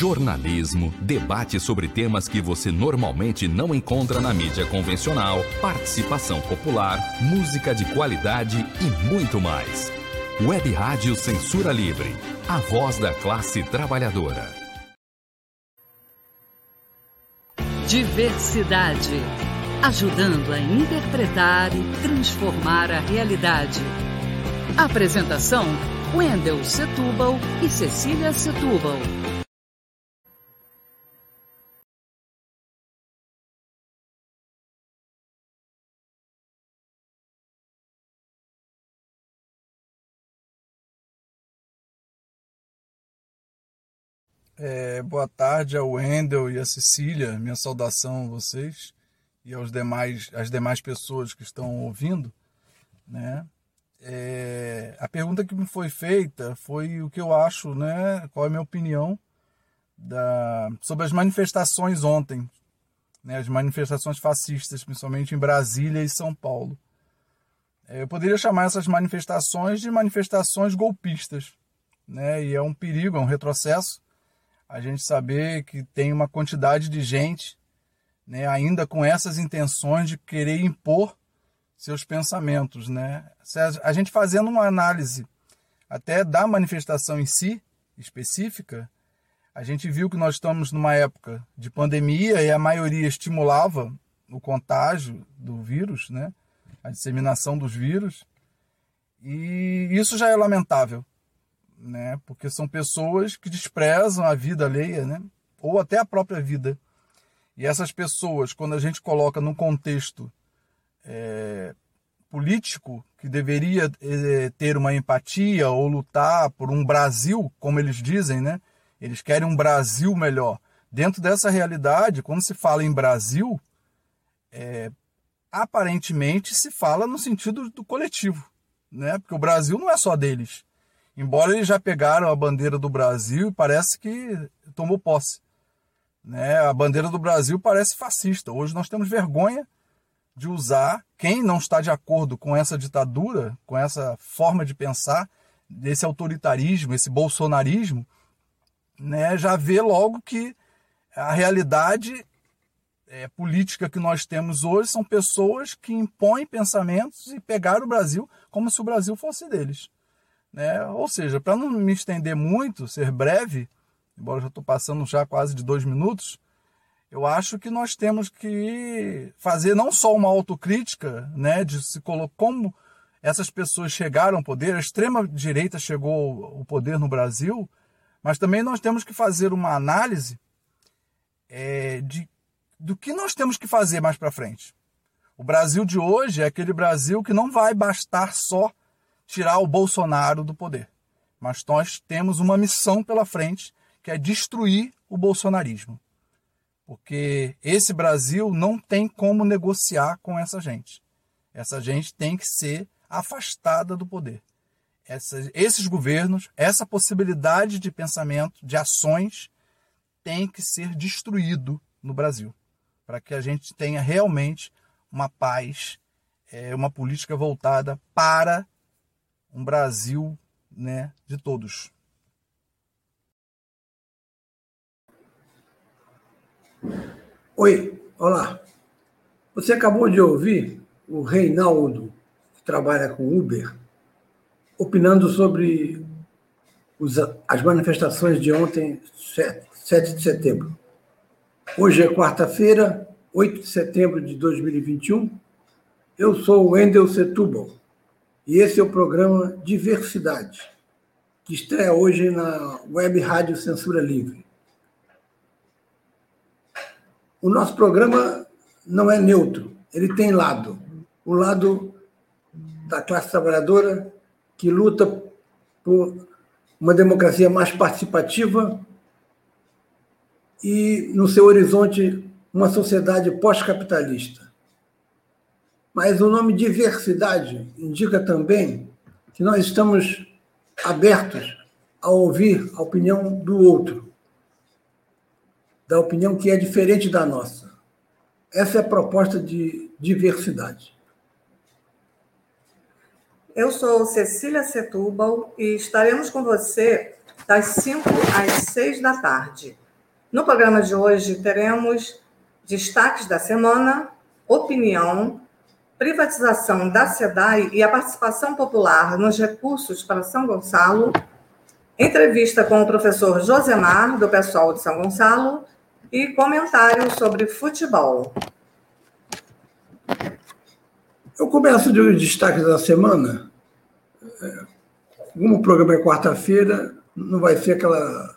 jornalismo, debate sobre temas que você normalmente não encontra na mídia convencional, participação popular, música de qualidade e muito mais. Web Rádio Censura Livre, a voz da classe trabalhadora. Diversidade, ajudando a interpretar e transformar a realidade. Apresentação: Wendel Setúbal e Cecília Setúbal. É, boa tarde ao Wendel e à Cecília, minha saudação a vocês e aos demais, as demais pessoas que estão ouvindo. Né? É, a pergunta que me foi feita foi o que eu acho, né? qual é a minha opinião da, sobre as manifestações ontem, né? as manifestações fascistas, principalmente em Brasília e São Paulo. É, eu poderia chamar essas manifestações de manifestações golpistas, né? e é um perigo, é um retrocesso a gente saber que tem uma quantidade de gente né, ainda com essas intenções de querer impor seus pensamentos. Né? A gente fazendo uma análise até da manifestação em si, específica, a gente viu que nós estamos numa época de pandemia e a maioria estimulava o contágio do vírus, né? a disseminação dos vírus, e isso já é lamentável né? Porque são pessoas que desprezam a vida alheia, né? Ou até a própria vida. E essas pessoas, quando a gente coloca num contexto é, político que deveria é, ter uma empatia ou lutar por um Brasil, como eles dizem, né? Eles querem um Brasil melhor. Dentro dessa realidade, quando se fala em Brasil, é, aparentemente se fala no sentido do coletivo, né? Porque o Brasil não é só deles. Embora eles já pegaram a bandeira do Brasil e parece que tomou posse. Né? A bandeira do Brasil parece fascista. Hoje nós temos vergonha de usar. Quem não está de acordo com essa ditadura, com essa forma de pensar, desse autoritarismo, esse bolsonarismo, né, já vê logo que a realidade é, política que nós temos hoje são pessoas que impõem pensamentos e pegaram o Brasil como se o Brasil fosse deles. Né? Ou seja, para não me estender muito, ser breve, embora já estou passando já quase de dois minutos, eu acho que nós temos que fazer não só uma autocrítica, né, de se colocar como essas pessoas chegaram ao poder, a extrema direita chegou ao poder no Brasil, mas também nós temos que fazer uma análise é, de do que nós temos que fazer mais para frente. O Brasil de hoje é aquele Brasil que não vai bastar só tirar o Bolsonaro do poder. Mas nós temos uma missão pela frente, que é destruir o bolsonarismo. Porque esse Brasil não tem como negociar com essa gente. Essa gente tem que ser afastada do poder. Essa, esses governos, essa possibilidade de pensamento, de ações, tem que ser destruído no Brasil, para que a gente tenha realmente uma paz, é, uma política voltada para um Brasil né, de todos. Oi, olá. Você acabou de ouvir o Reinaldo, que trabalha com Uber, opinando sobre os, as manifestações de ontem, 7, 7 de setembro. Hoje é quarta-feira, 8 de setembro de 2021. Eu sou o Wendel Setúbal e esse é o programa Diversidade, que estreia hoje na Web Rádio Censura Livre. O nosso programa não é neutro, ele tem lado. O lado da classe trabalhadora que luta por uma democracia mais participativa e, no seu horizonte, uma sociedade pós-capitalista. Mas o nome diversidade indica também que nós estamos abertos a ouvir a opinião do outro, da opinião que é diferente da nossa. Essa é a proposta de diversidade. Eu sou Cecília Setúbal e estaremos com você das 5 às 6 da tarde, No programa de hoje teremos destaques da semana, opinião, privatização da SEDAI e a participação popular nos recursos para São Gonçalo, entrevista com o professor Josemar, do pessoal de São Gonçalo, e comentário sobre futebol. Eu começo de destaques da semana. Como o programa é quarta-feira, não vai ser aquela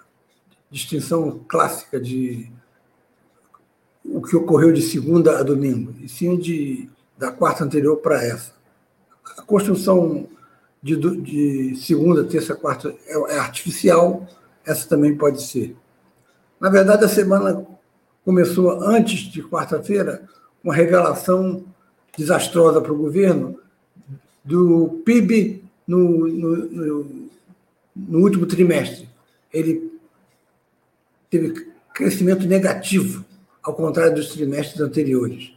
distinção clássica de o que ocorreu de segunda a domingo, e sim de, da quarta anterior para essa. A construção de, de segunda, terça, quarta é, é artificial, essa também pode ser. Na verdade, a semana começou antes de quarta-feira com a revelação desastrosa para o governo do PIB no, no, no, no último trimestre. Ele teve crescimento negativo, ao contrário dos trimestres anteriores.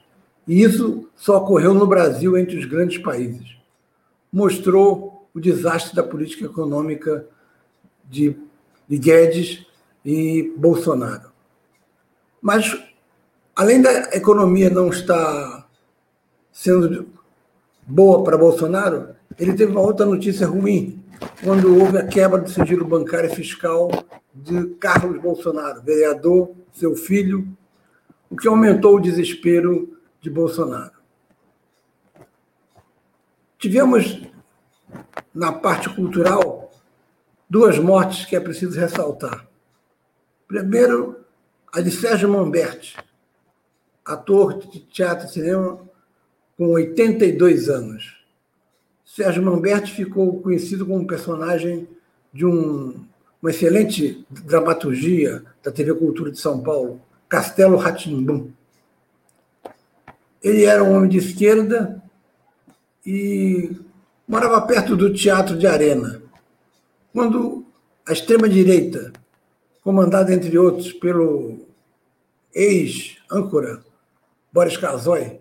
E isso só ocorreu no Brasil entre os grandes países. Mostrou o desastre da política econômica de, de Guedes e Bolsonaro. Mas, além da economia não estar sendo boa para Bolsonaro, ele teve uma outra notícia ruim, quando houve a quebra do sigilo bancário e fiscal de Carlos Bolsonaro, vereador, seu filho, o que aumentou o desespero de Bolsonaro. Tivemos, na parte cultural, duas mortes que é preciso ressaltar. Primeiro, a de Sérgio Mamberti, ator de teatro e cinema com 82 anos. Sérgio Mamberti ficou conhecido como personagem de um uma excelente dramaturgia da TV Cultura de São Paulo, Castelo Ratimbum. Ele era um homem de esquerda e morava perto do Teatro de Arena. Quando a extrema-direita, comandada, entre outros, pelo ex-âncora Boris Casoy,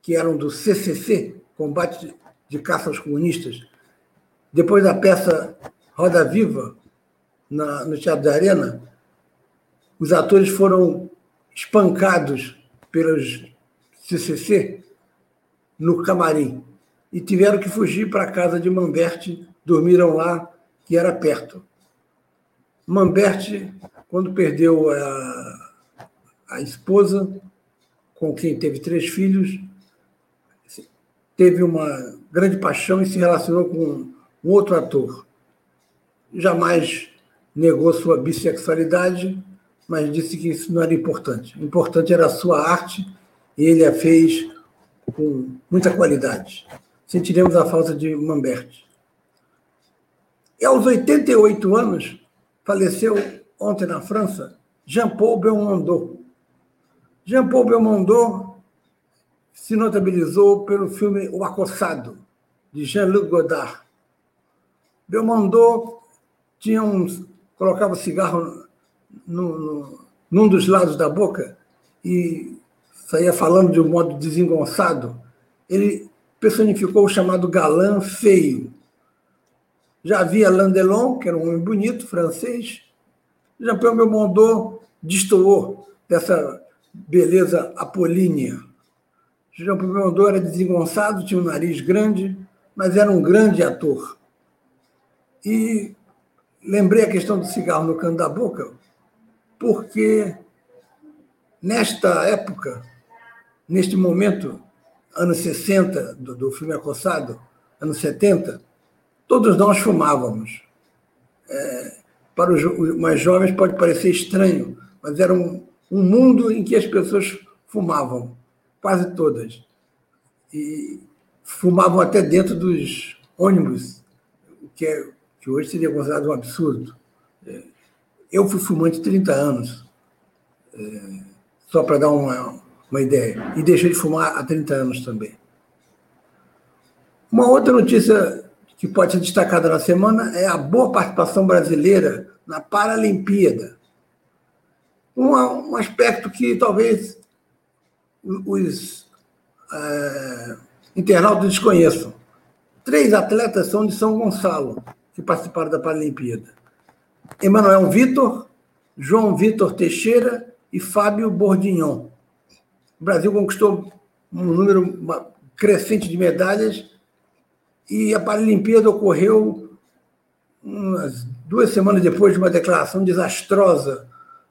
que eram do CCC, Combate de Caça aos Comunistas, depois da peça Roda Viva, na, no Teatro da Arena, os atores foram espancados pelos CCC no camarim e tiveram que fugir para a casa de Mamberti, dormiram lá, que era perto. Mamberti, quando perdeu a, a esposa, com quem teve três filhos, teve uma grande paixão e se relacionou com um outro ator jamais negou sua bissexualidade, mas disse que isso não era importante. O importante era a sua arte e ele a fez com muita qualidade. Sentiremos a falta de Mamberti. E aos 88 anos, faleceu ontem na França Jean-Paul Belmondo. Jean-Paul Belmondo se notabilizou pelo filme O Acossado, de Jean-Luc Godard. Belmondo tinha uns, colocava cigarro no, no, num dos lados da boca e saía falando de um modo desengonçado. Ele personificou o chamado galã feio. Já havia Landelon, que era um homem bonito, francês. Jean-Pierre Belmondo destoou dessa beleza apolínea. Jean-Pierre Belmondo era desengonçado, tinha um nariz grande, mas era um grande ator. E lembrei a questão do cigarro no canto da boca, porque nesta época, neste momento, anos 60 do, do filme Acossado, anos 70, todos nós fumávamos. É, para os mais jovens pode parecer estranho, mas era um, um mundo em que as pessoas fumavam, quase todas. E fumavam até dentro dos ônibus, o que é que hoje seria considerado um absurdo. É, eu fui fumante 30 anos, é, só para dar uma, uma ideia, e deixei de fumar há 30 anos também. Uma outra notícia que pode ser destacada na semana é a boa participação brasileira na Paralimpíada. Um, aspecto que talvez os é, internautas desconheçam. Três atletas são de São Gonçalo que participaram da Paralimpíada. Emanuel Vitor, João Vitor Teixeira e Fábio Bordignon. O Brasil conquistou um número crescente de medalhas e a Paralimpíada ocorreu umas duas semanas depois de uma declaração desastrosa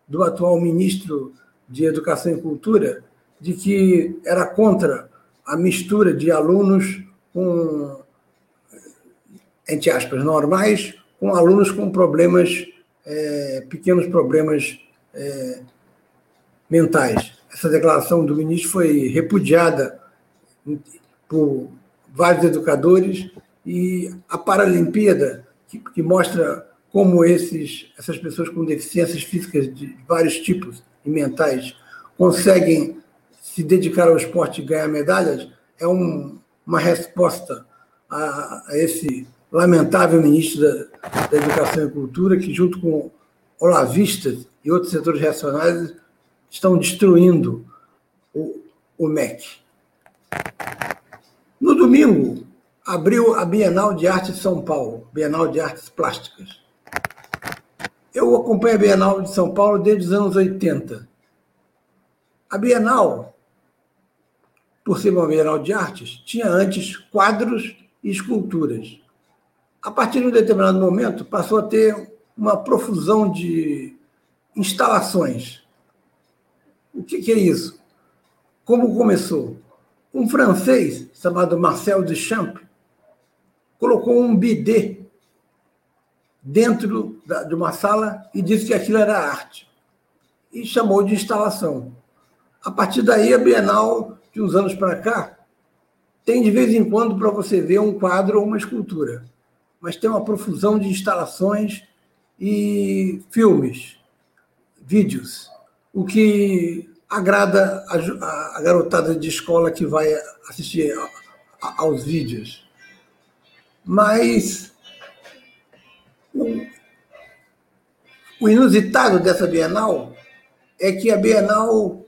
do atual ministro de Educação e Cultura de que era contra a mistura de alunos com, entre aspas, normais, com alunos com problemas, é, pequenos problemas é, mentais. Essa declaração do ministro foi repudiada por vários educadores e a Paralimpíada, que, que mostra como esses, essas pessoas com deficiências físicas de vários tipos e mentais conseguem se dedicar ao esporte e ganhar medalhas, é um, uma resposta a, a, esse lamentável ministro da, da, Educação e Cultura, que, junto com olavistas e outros setores reacionários, estão destruindo o, o MEC. No domingo, abriu a Bienal de Arte de São Paulo, Bienal de Artes Plásticas. Eu acompanho a Bienal de São Paulo desde os anos 80. A Bienal, por ser uma Bienal de Artes, tinha antes quadros e esculturas. A partir de um determinado momento, passou a ter uma profusão de instalações. O que, é isso? Como começou? Um francês chamado Marcel Duchamp colocou um bidê dentro de uma sala e disse que aquilo era arte. E chamou de instalação. A partir daí, a Bienal, de uns anos para cá, tem de vez em quando para você ver um quadro ou uma escultura. Mas tem uma profusão de instalações e filmes, vídeos, o que agrada a, a garotada de escola que vai assistir a, a, aos vídeos. Mas o, o inusitado dessa Bienal é que a Bienal,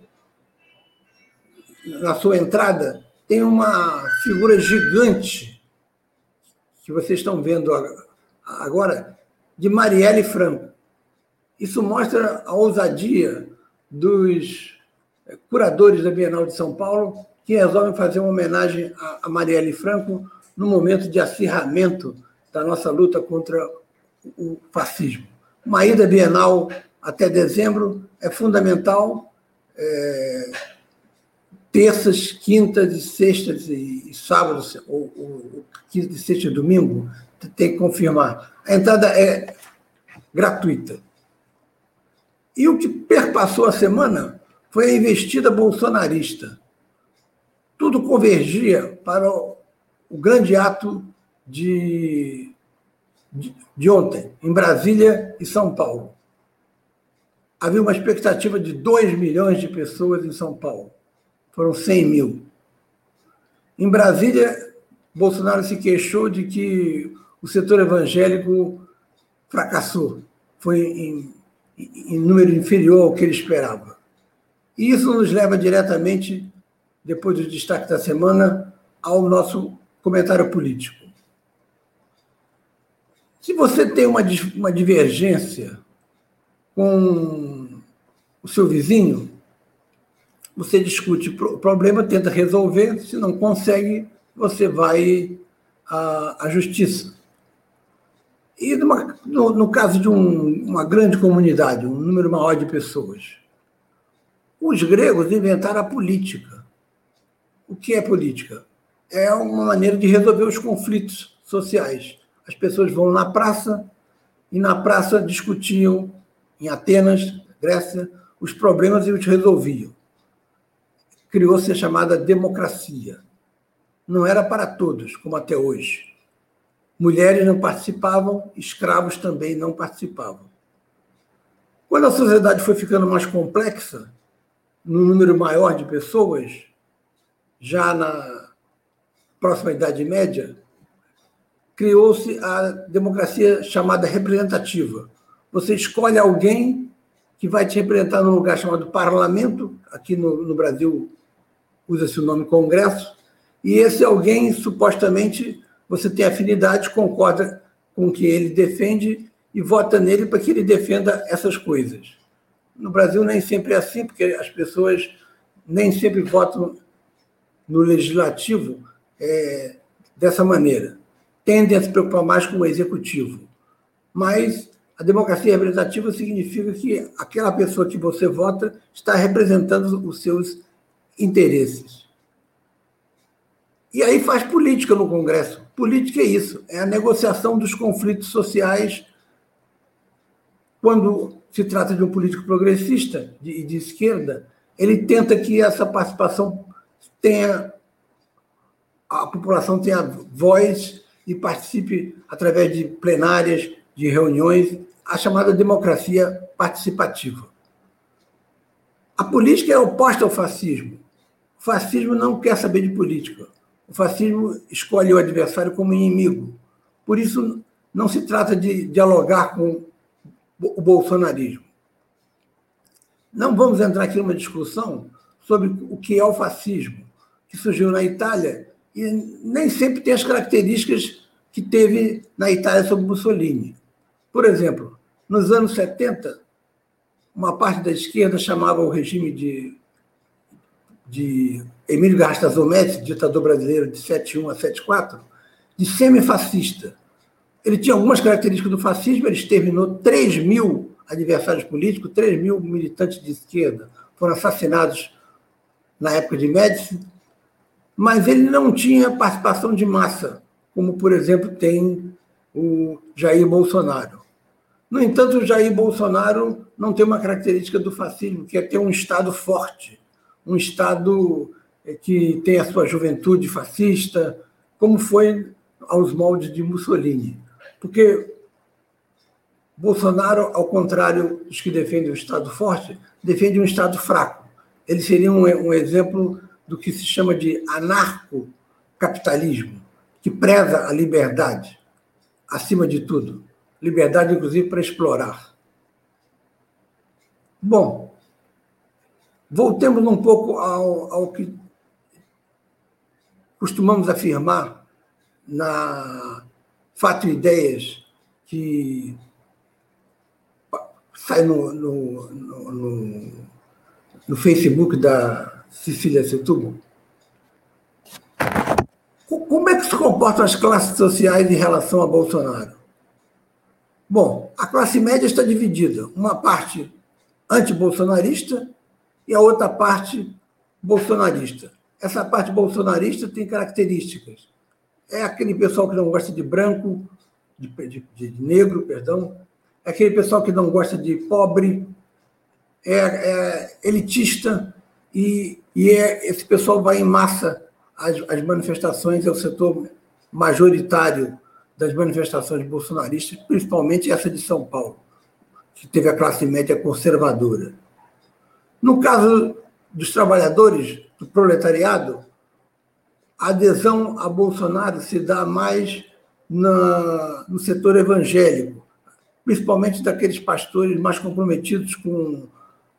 na sua entrada, tem uma figura gigante que vocês estão vendo agora, de Marielle Franco. Isso mostra a ousadia dos curadores da Bienal de São Paulo, que resolvem fazer uma homenagem a Marielle Franco no momento de acirramento da nossa luta contra o fascismo. Uma ida bienal até dezembro é fundamental. É, terças, quintas e sextas e, sábados, ou, ou quinta e sexta e domingo, tem que confirmar. A entrada é gratuita. E o que perpassou a semana foi a investida bolsonarista. Tudo convergia para o, grande ato de, de, de ontem, em Brasília e São Paulo. Havia uma expectativa de 2 milhões de pessoas em São Paulo. Foram 100 mil. Em Brasília, Bolsonaro se queixou de que o setor evangélico fracassou, foi em, número inferior ao que ele esperava. E isso nos leva diretamente, depois do destaque da semana, ao nosso comentário político. Se você tem uma, uma divergência com o seu vizinho, você discute o problema, tenta resolver, se não consegue, você vai à, à justiça. E numa, no, no, caso de um, uma grande comunidade, um número maior de pessoas, os gregos inventaram a política. O que é política? É uma maneira de resolver os conflitos sociais. As pessoas vão na praça e na praça discutiam, em Atenas, Grécia, os problemas e os resolviam. Criou-se a chamada democracia. Não era para todos, como até hoje. Mulheres não participavam, escravos também não participavam. Quando a sociedade foi ficando mais complexa, no número maior de pessoas, já na próxima Idade Média, criou-se a democracia chamada representativa. Você escolhe alguém que vai te representar num lugar chamado parlamento, aqui no, no Brasil usa-se o nome congresso, e esse alguém, supostamente, você tem afinidade, concorda com o que ele defende e vota nele para que ele defenda essas coisas. No Brasil nem sempre é assim, porque as pessoas nem sempre votam no legislativo é, dessa maneira. Tendem a se preocupar mais com o executivo. Mas a democracia representativa significa que aquela pessoa que você vota está representando os seus interesses. E aí faz política no Congresso. Política é isso, é a negociação dos conflitos sociais quando se trata de um político progressista e de, de esquerda, ele tenta que essa participação tenha a população tenha voz e participe através de plenárias, de reuniões, a chamada democracia participativa. A política é oposta ao fascismo. O fascismo não quer saber de política. O fascismo escolhe o adversário como inimigo. Por isso, não se trata de dialogar com o bolsonarismo. Não vamos entrar aqui numa discussão sobre o que é o fascismo, que surgiu na Itália e nem sempre tem as características que teve na Itália sob Mussolini. Por exemplo, nos anos 70, uma parte da esquerda chamava o regime de, de Emílio Garrastazu Médici, ditador brasileiro de 71 a 74, de semifascista. Ele tinha algumas características do fascismo, ele exterminou 3 mil adversários políticos, 3 mil militantes de esquerda foram assassinados na época de Médici, mas ele não tinha participação de massa, como, por exemplo, tem o Jair Bolsonaro. No entanto, o Jair Bolsonaro não tem uma característica do fascismo, que é ter um Estado forte, um Estado que tem a sua juventude fascista, como foi aos moldes de Mussolini. Porque Bolsonaro, ao contrário dos que defendem o Estado forte, defende um Estado fraco. Ele seria um, um exemplo do que se chama de anarcocapitalismo, que preza a liberdade acima de tudo. Liberdade, inclusive, para explorar. Bom, voltemos um pouco ao, ao que costumamos afirmar na Fato e Ideias, que sai no, no, no, no Facebook da Cecília Setúbal. Como é que se comportam as classes sociais em relação a Bolsonaro? Bom, a classe média está dividida. Uma parte anti-bolsonarista e a outra parte bolsonarista. Essa parte bolsonarista tem características. É aquele pessoal que não gosta de branco, de, de, de negro, perdão. É aquele pessoal que não gosta de pobre, é, é elitista, e, e é, esse pessoal vai em massa às, às manifestações, é o setor majoritário das manifestações bolsonaristas, principalmente essa de São Paulo, que teve a classe média conservadora. No caso dos trabalhadores, do proletariado, a adesão a Bolsonaro se dá mais na, no setor evangélico, principalmente daqueles pastores mais comprometidos com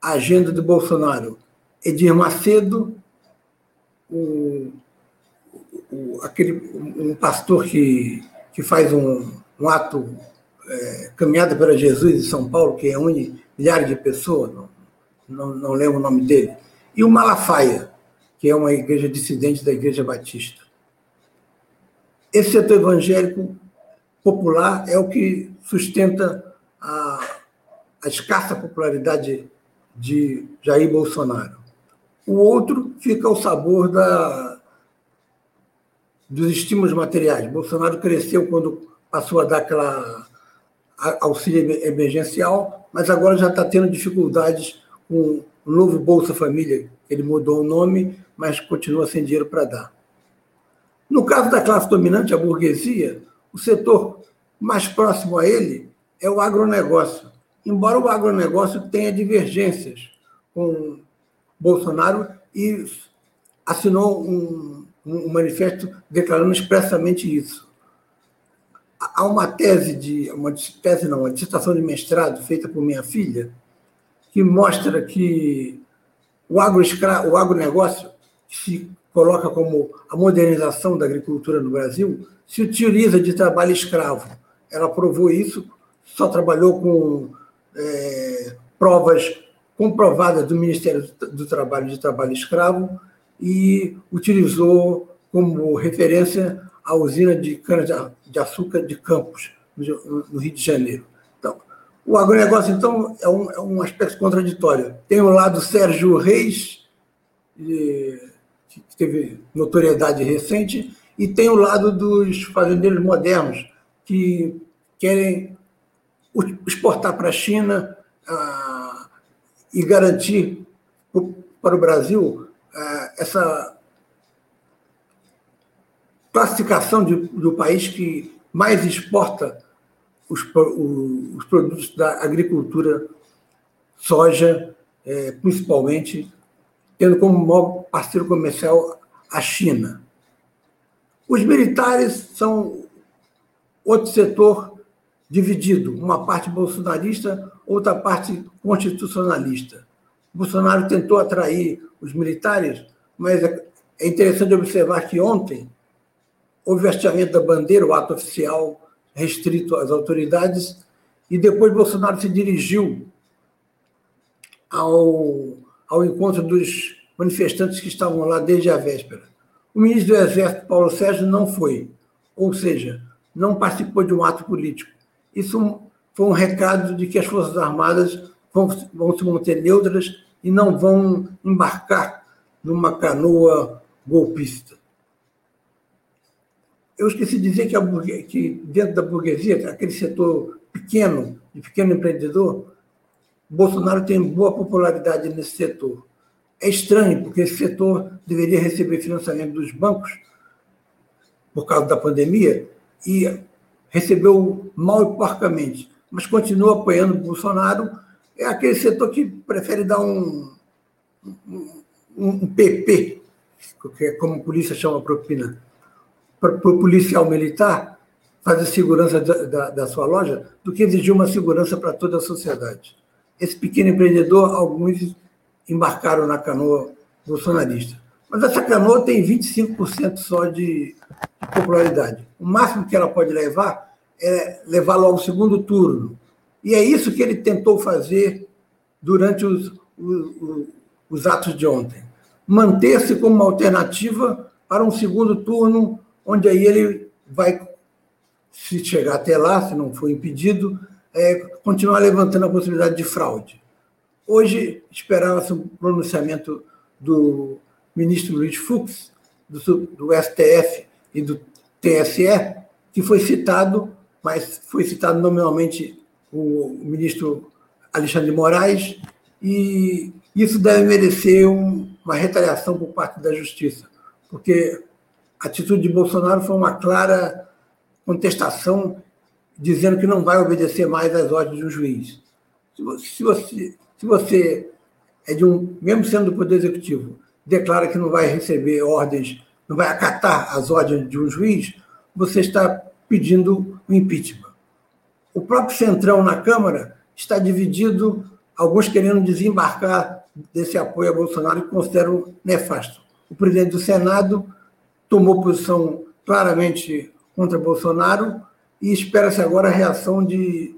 a agenda de Bolsonaro. Edir Macedo, o, o, aquele, um pastor que que faz um, um ato é, caminhada para Jesus em São Paulo, que reúne milhares de pessoas, não, não, não lembro o nome dele, e o Malafaia, que é uma igreja dissidente da Igreja Batista. Esse setor evangélico popular é o que sustenta a, a escassa popularidade de Jair Bolsonaro. O outro fica ao sabor da, dos estímulos materiais. Bolsonaro cresceu quando passou a dar aquela auxílio emergencial, mas agora já está tendo dificuldades com o novo Bolsa Família. Ele mudou o nome, mas continua sem dinheiro para dar. No caso da classe dominante, a burguesia, o setor mais próximo a ele é o agronegócio. Embora o agronegócio tenha divergências com Bolsonaro e assinou um, um manifesto declarando expressamente isso. Há uma tese de uma tese não, uma dissertação de mestrado feita por minha filha que mostra que o agro o agronegócio que se coloca como a modernização da agricultura no Brasil se utiliza de trabalho escravo. Ela provou isso, só trabalhou com é, provas comprovada do Ministério do Trabalho de Trabalho Escravo e utilizou como referência a usina de cana-de-açúcar de Campos, no Rio de Janeiro. O agronegócio, então, é um, é um aspecto contraditório. Tem o lado Sérgio Reis, que teve notoriedade recente, e tem o lado dos fazendeiros modernos, que querem exportar para a China ah, e garantir para o Brasil ah, essa classificação de, do país que mais exporta os, os produtos da agricultura, soja, é, principalmente, tendo como maior parceiro comercial a China. Os militares são outro setor dividido, uma parte bolsonarista, outra parte constitucionalista. Bolsonaro tentou atrair os militares, mas é, é interessante observar que ontem houve o hasteamento da bandeira, o ato oficial restrito às autoridades, e depois Bolsonaro se dirigiu ao, ao encontro dos manifestantes que estavam lá desde a véspera. O ministro do Exército, Paulo Sérgio, não foi, ou seja, não participou de um ato político. Isso foi um recado de que as Forças Armadas vão, vão se manter neutras e não vão embarcar numa canoa golpista. Eu esqueci de dizer que, que dentro da burguesia, aquele setor pequeno, de pequeno empreendedor, Bolsonaro tem boa popularidade nesse setor. É estranho, porque esse setor deveria receber financiamento dos bancos por causa da pandemia e recebeu mal e porcamente, mas continua apoiando o Bolsonaro. É aquele setor que prefere dar um, um, um PP, que é como a polícia chama propina, para o policial militar fazer segurança da, da, da, sua loja do que exigir uma segurança para toda a sociedade. Esse pequeno empreendedor, alguns embarcaram na canoa bolsonarista. Mas essa canoa tem 25% só de, de popularidade. O máximo que ela pode levar é levá-lo ao segundo turno. E é isso que ele tentou fazer durante os, os, os atos de ontem. Manter-se como uma alternativa para um segundo turno onde aí ele vai, se chegar até lá, se não for impedido, é, continuar levantando a possibilidade de fraude. Hoje, esperava-se um pronunciamento do ministro Luiz Fux, do, do STF e do TSE, que foi citado, mas foi citado nominalmente o ministro Alexandre Moraes, e isso deve merecer um, uma retaliação por parte da Justiça, porque a atitude de Bolsonaro foi uma clara contestação, dizendo que não vai obedecer mais às ordens do juiz. Se você, se você, se você é de um, mesmo sendo do Poder Executivo, declara que não vai receber ordens, não vai acatar as ordens de um juiz, você está pedindo o impeachment. O próprio Centrão na Câmara está dividido, alguns querendo desembarcar desse apoio a Bolsonaro e consideram nefasto. O presidente do Senado tomou posição claramente contra Bolsonaro e espera-se agora a reação de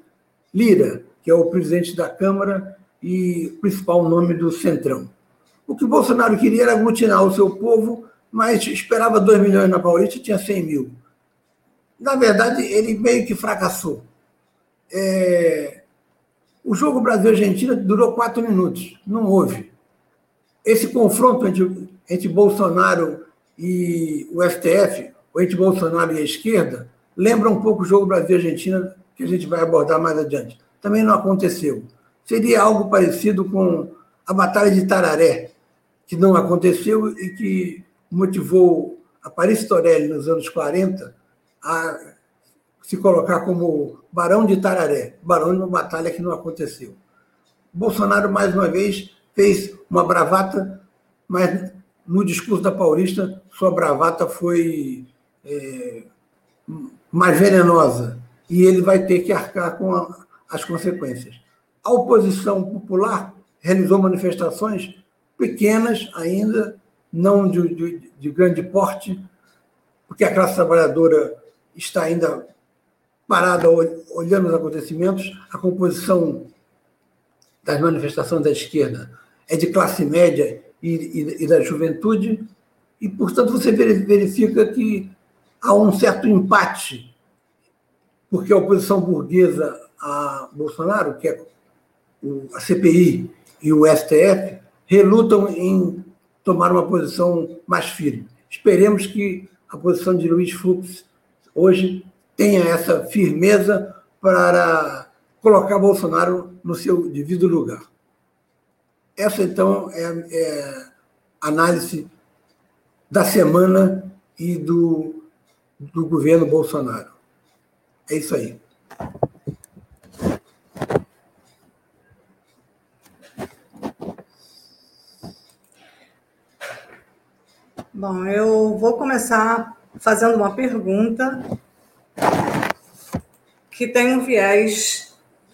Lira, que é o presidente da Câmara e principal nome do Centrão. O que Bolsonaro queria era aglutinar o seu povo, mas esperava 2 milhões na Paulista e tinha 100 mil. Na verdade, ele meio que fracassou. É... O jogo Brasil-Argentina durou quatro minutos, não houve. Esse confronto entre, entre Bolsonaro e o STF, o entre Bolsonaro e a esquerda, lembra um pouco o jogo Brasil-Argentina, que a gente vai abordar mais adiante. Também não aconteceu. Seria algo parecido com a Batalha de Tararé, que não aconteceu e que motivou a Paris Torelli, nos anos 40, a se colocar como Barão de Tararé, barão de uma batalha que não aconteceu. Bolsonaro, mais uma vez, fez uma bravata, mas no discurso da Paulista, sua bravata foi é, mais venenosa e ele vai ter que arcar com a, as consequências. A oposição popular realizou manifestações pequenas ainda, não de, de, de grande porte, porque a classe trabalhadora está ainda parada olhando os acontecimentos. A composição das manifestações da esquerda é de classe média e, e, da juventude, e, portanto, você verifica que há um certo empate, porque a oposição burguesa a Bolsonaro, que é a CPI e o STF, relutam em tomar uma posição mais firme. Esperemos que a posição de Luiz Fux hoje tenha essa firmeza para colocar Bolsonaro no seu devido lugar. Essa, então, é, é análise da semana e do, do governo Bolsonaro. É isso aí. Bom, eu vou começar fazendo uma pergunta que tem um viés,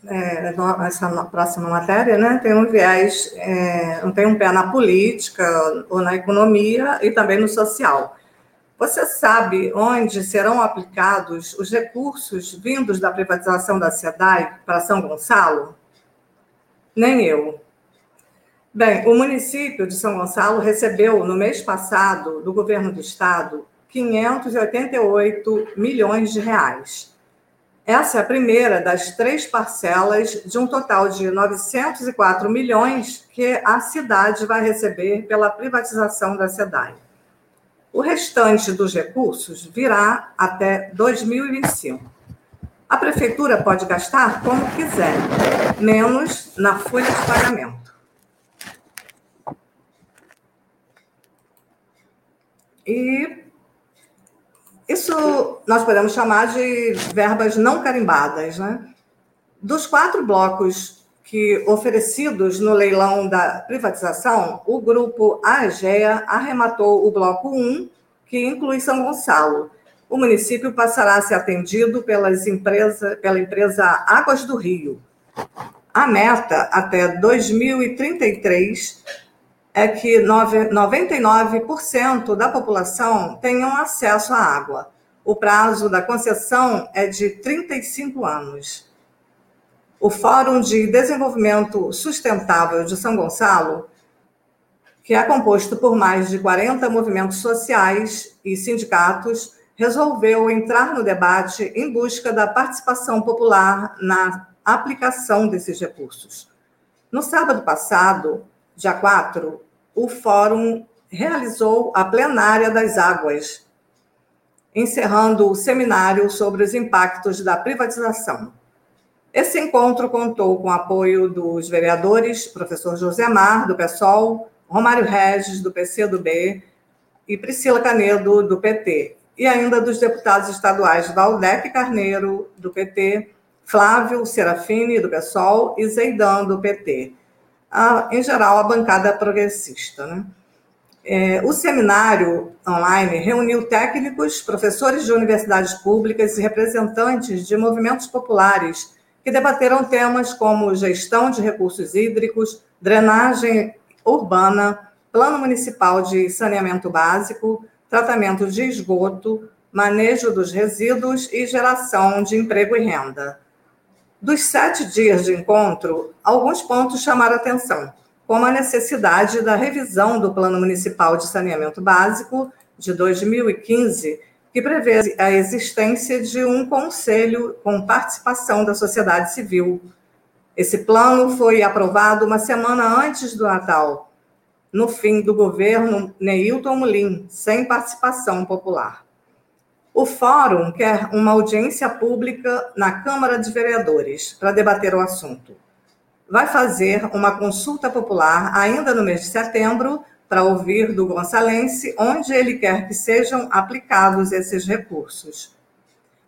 é, essa próxima matéria, né, tem um viés, é, tem um pé na política ou na economia e também no social. Você sabe onde serão aplicados os recursos vindos da privatização da SEDAI para São Gonçalo? Nem eu. Bem, o município de São Gonçalo recebeu no mês passado do governo do estado 588 milhões de reais. Essa é a primeira das três parcelas de um total de 904 milhões que a cidade vai receber pela privatização da SEDAI. O restante dos recursos virá até 2025. A prefeitura pode gastar como quiser, menos na folha de pagamento. E isso nós podemos chamar de verbas não carimbadas. Né? Dos quatro blocos que oferecidos no leilão da privatização, o grupo AGEA arrematou o bloco 1, que inclui São Gonçalo. O município passará a ser atendido pelas empresa, pela empresa Águas do Rio. A meta até 2033 é que 99% da população tenham acesso à água. O prazo da concessão é de 35 anos. O Fórum de Desenvolvimento Sustentável de São Gonçalo, que é composto por mais de 40 movimentos sociais e sindicatos, resolveu entrar no debate em busca da participação popular na aplicação desses recursos. No sábado passado, dia 4, o Fórum realizou a plenária das águas, encerrando o seminário sobre os impactos da privatização. Esse encontro contou com o apoio dos vereadores, professor José Mar, do PSOL, Romário Regis, do PCdoB, e Priscila Canedo, do PT, e ainda dos deputados estaduais Valdec Carneiro, do PT, Flávio Serafini, do PSOL, e Zeidan, do PT a, em geral, a bancada progressista. Né? É, o seminário online reuniu técnicos, professores de universidades públicas e representantes de movimentos populares que debateram temas como gestão de recursos hídricos, drenagem urbana, plano municipal de saneamento básico, tratamento de esgoto, manejo dos resíduos e geração de emprego e renda. Dos sete dias de encontro, alguns pontos chamaram atenção, como a necessidade da revisão do Plano Municipal de Saneamento Básico de 2015, que prevê a existência de um conselho com participação da sociedade civil. Esse plano foi aprovado uma semana antes do Natal, no fim do governo Neilton Mulim, sem participação popular. O Fórum quer uma audiência pública na Câmara de Vereadores para debater o assunto. Vai fazer uma consulta popular ainda no mês de setembro para ouvir do gonçalense onde ele quer que sejam aplicados esses recursos.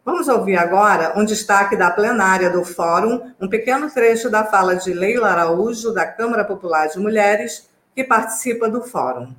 Vamos ouvir agora um destaque da plenária do Fórum, um pequeno trecho da fala de Leila Araújo, da Câmara Popular de Mulheres, que participa do Fórum.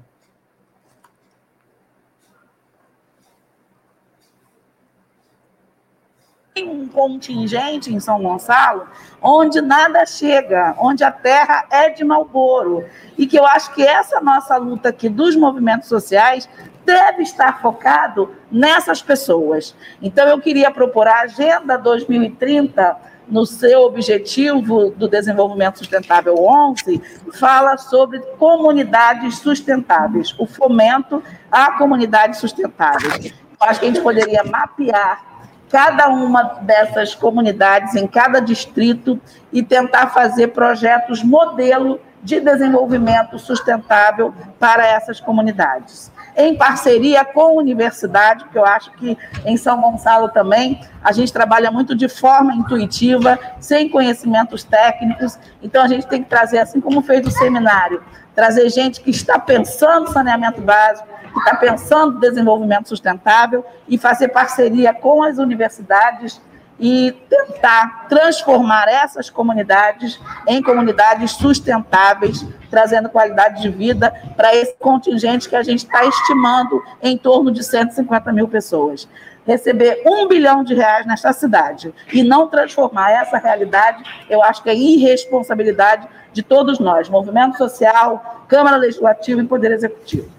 Um contingente em São Gonçalo onde nada chega, onde a terra é de Malboro. E que eu acho que essa nossa luta aqui dos movimentos sociais deve estar focado nessas pessoas. Então, eu queria propor a Agenda 2030 no seu objetivo do desenvolvimento sustentável 11, fala sobre comunidades sustentáveis, o fomento a comunidades sustentáveis. Acho que a gente poderia mapear cada uma dessas comunidades em cada distrito e tentar fazer projetos modelo de desenvolvimento sustentável para essas comunidades. Em parceria com a universidade, porque eu acho que em São Gonçalo também a gente trabalha muito de forma intuitiva, sem conhecimentos técnicos, então a gente tem que trazer, assim como fez o seminário, trazer gente que está pensando saneamento básico, que está pensando desenvolvimento sustentável e fazer parceria com as universidades e tentar transformar essas comunidades em comunidades sustentáveis, trazendo qualidade de vida para esse contingente que a gente está estimando em torno de 150 mil pessoas. Receber um bilhão de reais nesta cidade e não transformar essa realidade, eu acho que é irresponsabilidade de todos nós, movimento social, Câmara Legislativa e Poder Executivo.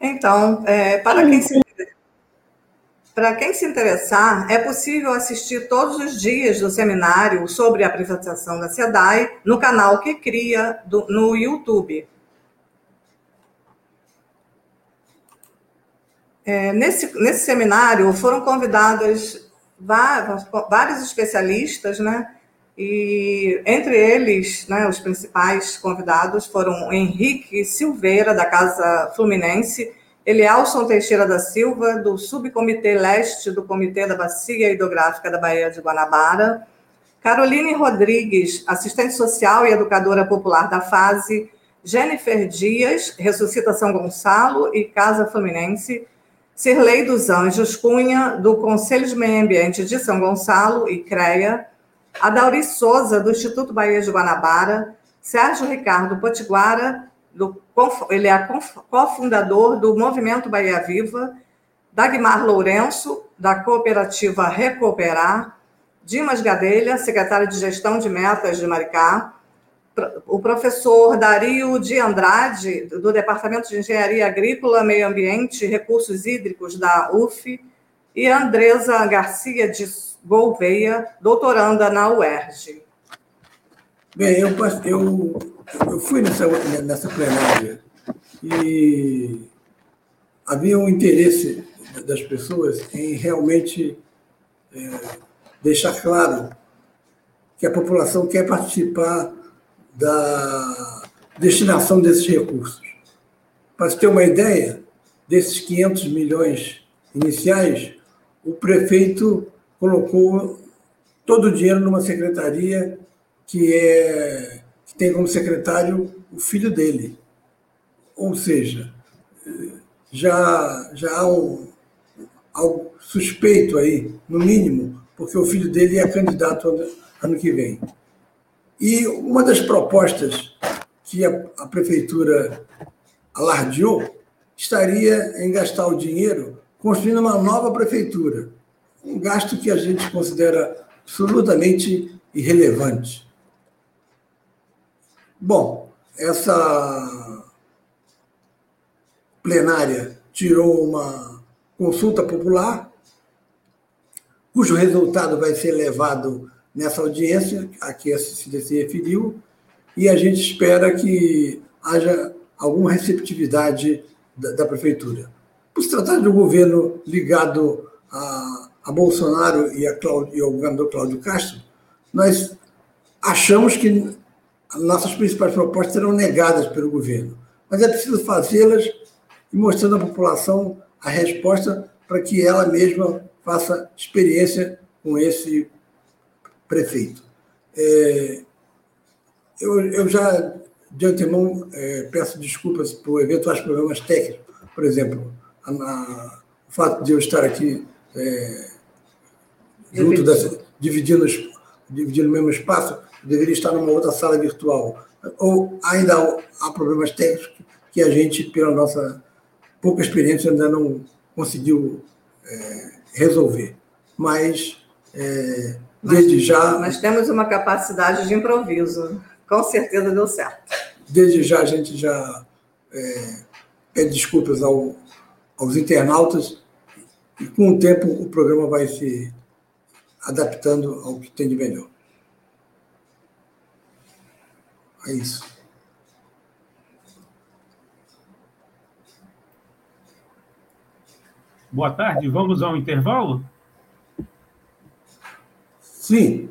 Então, é, para quem se para quem se interessar, é possível assistir todos os dias do seminário sobre a privatização da SEDAI no canal que cria do, no YouTube. É, nesse, nesse seminário foram convidados vários, vários especialistas, né? E entre eles, né, os principais convidados foram Henrique Silveira, da Casa Fluminense, Elielson Teixeira da Silva, do Subcomitê Leste do Comitê da Bacia Hidrográfica da Baía de Guanabara, Caroline Rodrigues, assistente social e educadora popular da FASE, Jennifer Dias, Ressuscita São Gonçalo e Casa Fluminense, Cirlei dos Anjos Cunha, do Conselho de Meio Ambiente de São Gonçalo e CREA, Adauri Souza, do Instituto Baía de Guanabara, Sérgio Ricardo Potiguara, do, ele é cofundador do Movimento Bahia Viva, Dagmar Lourenço, da cooperativa Recuperar, Dimas Gadelha, secretário de Gestão de Metas de Maricá, o professor Dario de Andrade, do Departamento de Engenharia Agrícola, Meio Ambiente e Recursos Hídricos da UF, e Andresa Garcia de Gouveia, doutoranda na UERJ. Bem, eu, eu eu fui nessa, nessa plenária e havia um interesse das pessoas em realmente é, deixar claro que a população quer participar da destinação desses recursos. Para se ter uma ideia, desses 500 milhões iniciais, o prefeito colocou todo o dinheiro numa secretaria que é tem como secretário o filho dele. Ou seja, já, já há um, algo suspeito aí, no mínimo, porque o filho dele é candidato ano, ano que vem. E uma das propostas que a, a prefeitura alardeou estaria em gastar o dinheiro construindo uma nova prefeitura. Um gasto que a gente considera absolutamente irrelevante. Bom, essa plenária tirou uma consulta popular, cujo resultado vai ser levado nessa audiência a que a CCDC referiu, e a gente espera que haja alguma receptividade da, da prefeitura. Por se tratar de um governo ligado a, a Bolsonaro e, a Cláudio, e ao governador Cláudio Castro, nós achamos que nossas principais propostas serão negadas pelo governo. Mas é preciso fazê-las e mostrando à população a resposta para que ela mesma faça experiência com esse prefeito. É, eu, eu, já, de antemão, é, peço desculpas por eventuais problemas técnicos. Por exemplo, a, a, o fato de eu estar aqui é, junto dividindo, dividindo o mesmo espaço deveria estar numa outra sala virtual. Ou ainda há problemas técnicos que a gente, pela nossa pouca experiência, ainda não conseguiu é, resolver. Mas, é, desde Mas, já. Nós temos uma capacidade de improviso. Com certeza deu certo. Desde já a gente já é, pede desculpas ao, aos internautas e com o tempo o programa vai se adaptando ao que tem de melhor. É isso. Boa tarde, vamos ao intervalo? Sim.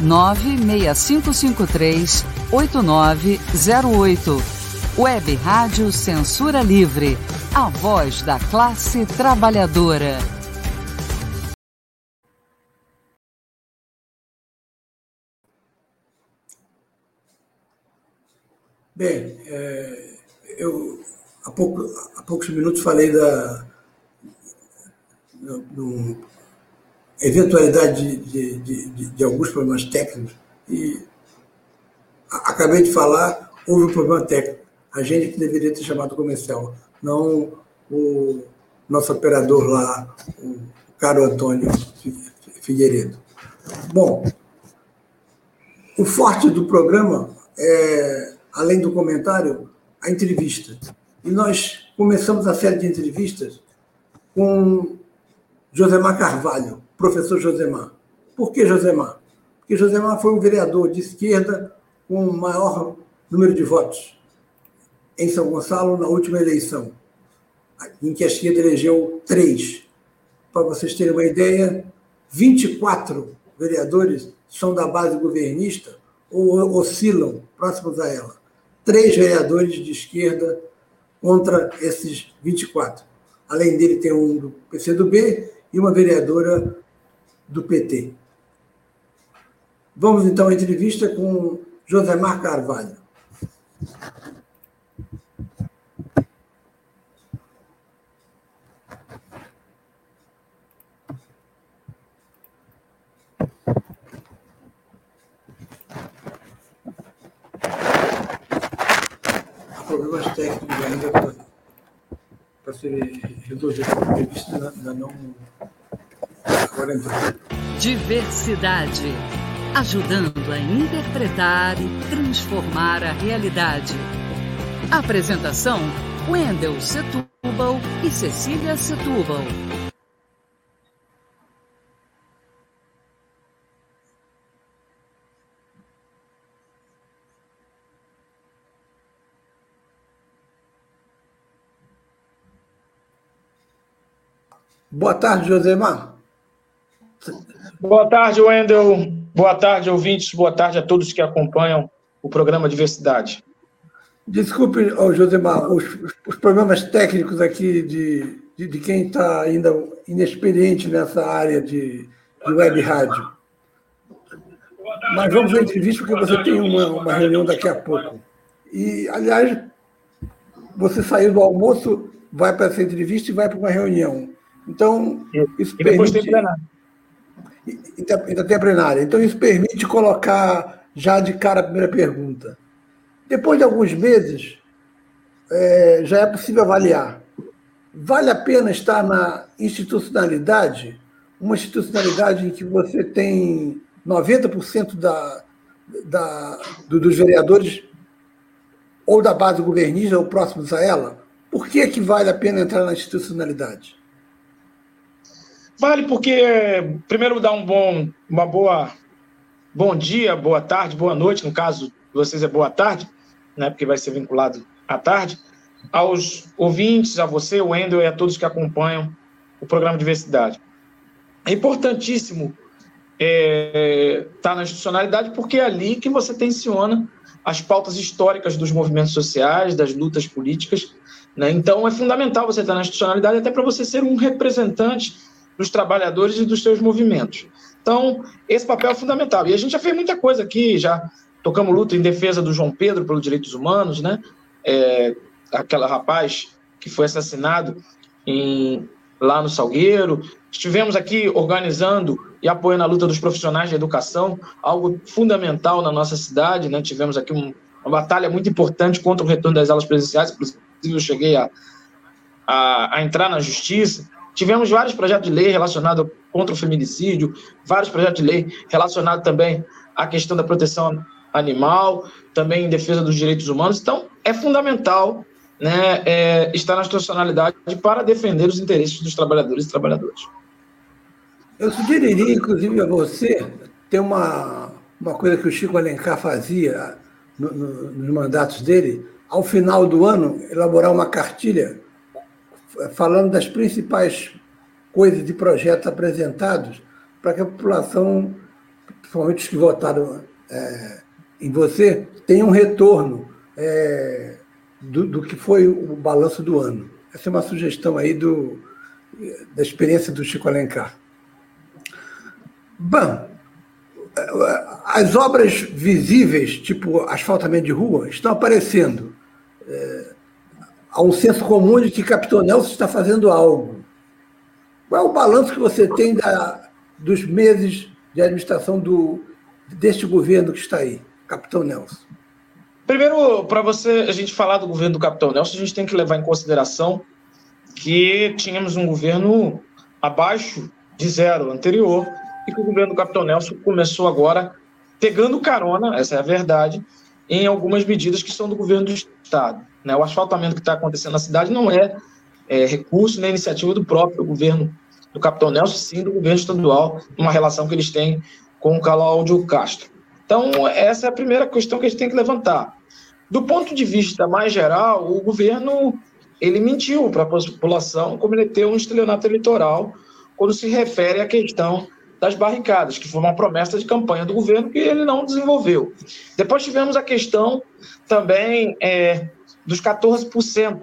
96553 8908. Web Rádio Censura Livre. A voz da classe trabalhadora. Bem, é, eu há, pouco, há poucos minutos falei da eventualidade de, de, de, de, alguns problemas técnicos e acabei de falar, houve um problema técnico. A gente que deveria ter chamado comercial, não o nosso operador lá, o caro Antônio Figueiredo. Bom, o forte do programa é, além do comentário, a entrevista. E nós começamos a série de entrevistas com Josemar Carvalho, professor Josemar. Por que Josemar? Porque Josemar foi um vereador de esquerda com o maior número de votos em São Gonçalo na última eleição, em que a esquerda elegeu três. Para vocês terem uma ideia, 24 vereadores são da base governista ou oscilam próximos a ela. Três vereadores de esquerda contra esses 24. Além dele, tem um do PCdoB e uma vereadora do PT. Vamos então à entrevista com Josemar Carvalho. Problemas técnicos ainda para ser resolvido. A entrevista ainda não. Diversidade ajudando a interpretar e transformar a realidade. Apresentação: Wendel Setúbal e Cecília Setúbal. Boa tarde, Josemar. Boa tarde, Wendel. Boa tarde, ouvintes. Boa tarde a todos que acompanham o programa Diversidade. Desculpe, oh, Josemar, os, os, problemas técnicos aqui de, de, de quem está ainda inexperiente nessa área de, de web rádio. Mas vamos à entrevista, porque você tem uma, uma reunião daqui a pouco. E, aliás, você saiu do almoço, vai para essa entrevista e vai para uma reunião. Então, isso e depois permite... tem plenário tem a plenária. Então, isso permite colocar já de cara a primeira pergunta. Depois de alguns meses, é, já é possível avaliar. Vale a pena estar na institucionalidade? Uma institucionalidade em que você tem 90% da, da, do, dos vereadores ou da base governista ou próximos a ela? Por que, que vale a pena entrar na institucionalidade? Vale porque, primeiro, dá um bom, uma boa bom dia, boa tarde, boa noite, no caso vocês é boa tarde, né, porque vai ser vinculado à tarde, aos ouvintes, a você, o Wendel e a todos que acompanham o programa Diversidade. É importantíssimo estar é, tá na institucionalidade porque é ali que você tensiona as pautas históricas dos movimentos sociais, das lutas políticas. Né? Então, é fundamental você estar na institucionalidade até para você ser um representante dos trabalhadores e dos seus movimentos. Então, esse papel é fundamental. E a gente já fez muita coisa aqui, já tocamos luta em defesa do João Pedro pelos direitos humanos, né? É, aquele rapaz que foi assassinado em, lá no Salgueiro. Estivemos aqui organizando e apoiando a luta dos profissionais de educação, algo fundamental na nossa cidade. Né? Tivemos aqui um, uma batalha muito importante contra o retorno das aulas presenciais, inclusive eu cheguei a, a, a entrar na justiça. Tivemos vários projetos de lei relacionados contra o feminicídio, vários projetos de lei relacionados também à questão da proteção animal, também em defesa dos direitos humanos. Então, é fundamental né, é, estar na institucionalidade para defender os interesses dos trabalhadores e trabalhadoras. Eu sugeriria, inclusive, a você ter uma, uma coisa que o Chico Alencar fazia no, no, nos mandatos dele, ao final do ano, elaborar uma cartilha falando das principais coisas de projetos apresentados para que a população, principalmente os que votaram é, em você, tenha um retorno é, do, do, que foi o balanço do ano. Essa é uma sugestão aí do, da experiência do Chico Alencar. Bom, as obras visíveis, tipo asfaltamento de rua, estão aparecendo. É, há um senso comum de que Capitão Nelson está fazendo algo. Qual é o balanço que você tem da, dos meses de administração do, deste governo que está aí, Capitão Nelson? Primeiro, para você a gente falar do governo do Capitão Nelson, a gente tem que levar em consideração que tínhamos um governo abaixo de zero anterior e que o governo do Capitão Nelson começou agora pegando carona, essa é a verdade, em algumas medidas que são do governo do Estado. Né? O asfaltamento que está acontecendo na cidade não é, é recurso nem iniciativa do próprio governo do Capitão Nelson, sim do governo estadual, uma relação que eles têm com o Cláudio Castro. Então, essa é a primeira questão que a gente tem que levantar. Do ponto de vista mais geral, o governo ele mentiu para a população, cometeu um estelionato eleitoral quando se refere à questão das barricadas, que foi uma promessa de campanha do governo que ele não desenvolveu. Depois tivemos a questão também é, dos 14%,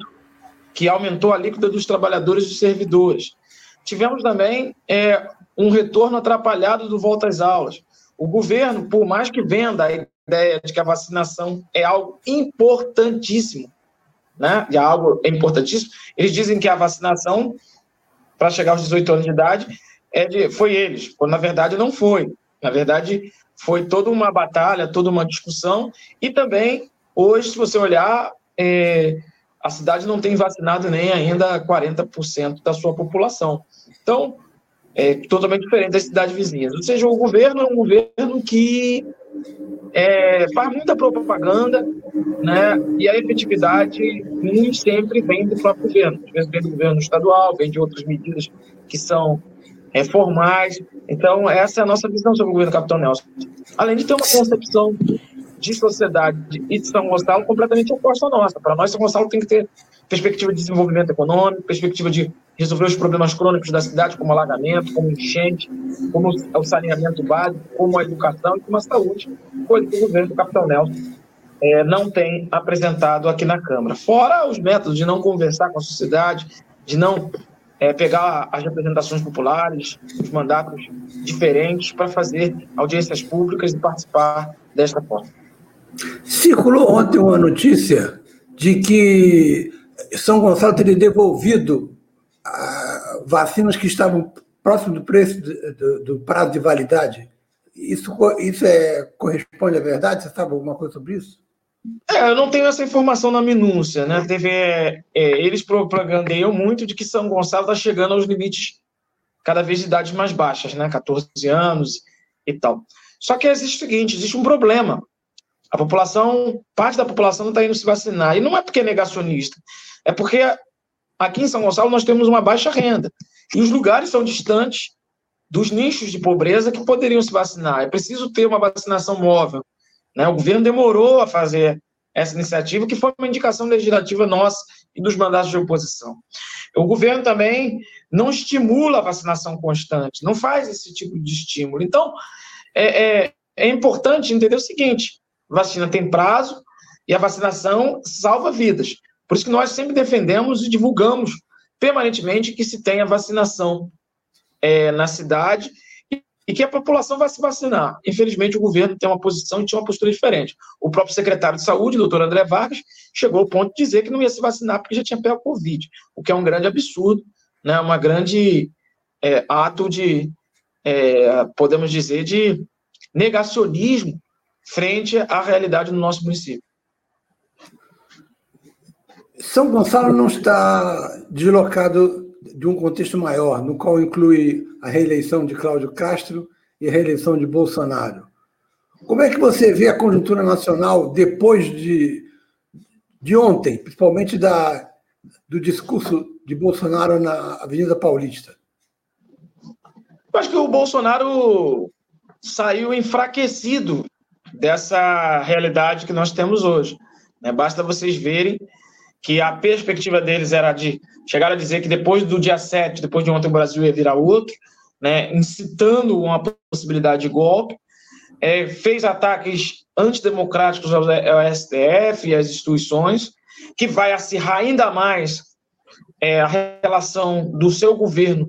que aumentou a líquida dos trabalhadores e dos servidores. Tivemos também é, um retorno atrapalhado do volta às aulas. O governo, por mais que venda a ideia de que a vacinação é algo importantíssimo, né? E é algo importantíssimo, eles dizem que a vacinação para chegar aos 18 anos de idade é de, foi eles, quando na verdade não foi. Na verdade, foi toda uma batalha, toda uma discussão, e também, hoje, se você olhar, é, a cidade não tem vacinado nem ainda 40% da sua população. Então, é totalmente diferente das cidades vizinhas. Ou seja, o governo é um governo que é, faz muita propaganda, né? E a efetividade nem sempre vem do próprio governo. Às vezes vem do governo estadual, vem de outras medidas que são é, formais. Então, essa é a nossa visão sobre o governo Capitão Nelson. Além de ter uma concepção de sociedade e de São Gonçalo completamente oposta à nossa. Para nós, São Gonçalo tem que ter perspectiva de desenvolvimento econômico, perspectiva de resolver os problemas crônicos da cidade, como alagamento, como enchente, como o saneamento básico, como a educação e como a saúde, coisa que o governo do Capitão Nelson é, não tem apresentado aqui na Câmara. Fora os métodos de não conversar com a sociedade, de não é, pegar as representações populares, os mandatos diferentes para fazer audiências públicas e participar desta forma. Circulou ontem uma notícia de que São Gonçalo teria devolvido ah, vacinas que estavam próximo do preço do, do, prazo de validade. Isso, isso é, corresponde à verdade? Você sabe alguma coisa sobre isso? É, eu não tenho essa informação na minúcia, né? Teve, é, é, eles propagandeiam muito de que São Gonçalo está chegando aos limites cada vez de idades mais baixas, né? 14 anos e tal. Só que existe o seguinte: existe um problema. A população, parte da população não está indo se vacinar. E não é porque é negacionista, é porque aqui em São Gonçalo nós temos uma baixa renda. E os lugares são distantes dos nichos de pobreza que poderiam se vacinar. É preciso ter uma vacinação móvel. Né? O governo demorou a fazer essa iniciativa, que foi uma indicação legislativa nossa e dos mandatos de oposição. O governo também não estimula a vacinação constante, não faz esse tipo de estímulo. Então, é, é, é importante entender o seguinte: vacina tem prazo e a vacinação salva vidas. Por isso que nós sempre defendemos e divulgamos permanentemente que se tenha vacinação é, na cidade e que a população vai se vacinar. Infelizmente, o governo tem uma posição e tinha uma postura diferente. O próprio secretário de saúde, doutor André Vargas, chegou ao ponto de dizer que não ia se vacinar porque já tinha pego a Covid, o que é um grande absurdo, né? uma grande é, ato de, é, podemos dizer, de negacionismo frente à realidade do nosso município. São Gonçalo não está deslocado de um contexto maior, no qual inclui a reeleição de Cláudio Castro e a reeleição de Bolsonaro. Como é que você vê a conjuntura nacional depois de, de ontem, principalmente da, do discurso de Bolsonaro na Avenida Paulista? Eu acho que o Bolsonaro saiu enfraquecido dessa realidade que nós temos hoje. Né? Basta vocês verem que a perspectiva deles era de chegar a dizer que depois do dia 7, depois de ontem, o Brasil ia virar outro, né, incitando uma possibilidade de golpe, é, fez ataques antidemocráticos ao STF e às instituições, que vai acirrar ainda mais é, a relação do seu governo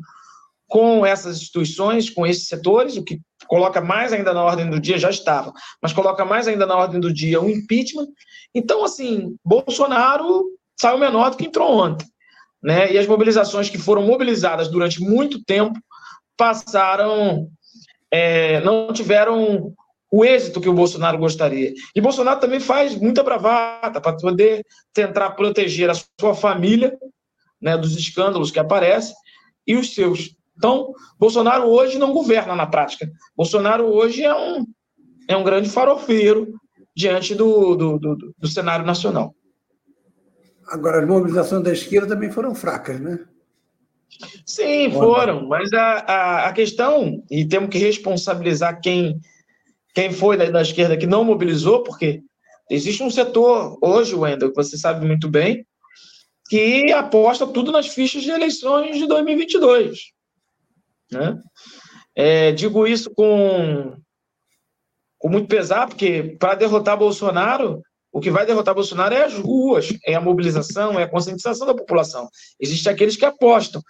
com essas instituições, com esses setores, o que coloca mais ainda na ordem do dia, já estava, mas coloca mais ainda na ordem do dia o impeachment. Então, assim, Bolsonaro saiu menor do que entrou ontem. Né? E as mobilizações que foram mobilizadas durante muito tempo passaram, é, não tiveram o êxito que o Bolsonaro gostaria. E Bolsonaro também faz muita bravata para poder tentar proteger a sua família né, dos escândalos que aparecem e os seus. Então, Bolsonaro hoje não governa na prática. Bolsonaro hoje é um, é um grande farofeiro diante do, do, do, do cenário nacional. Agora, as mobilizações da esquerda também foram fracas, né? Sim, foram, mas a, a, a, questão, e temos que responsabilizar quem, quem foi da, da, esquerda que não mobilizou, porque existe um setor hoje, Wendel, que você sabe muito bem, que aposta tudo nas fichas de eleições de 2022. Né? É, digo isso com, com muito pesar, porque para derrotar Bolsonaro, o que vai derrotar Bolsonaro é as ruas, é a mobilização, é a conscientização da população. Existem aqueles que apostam.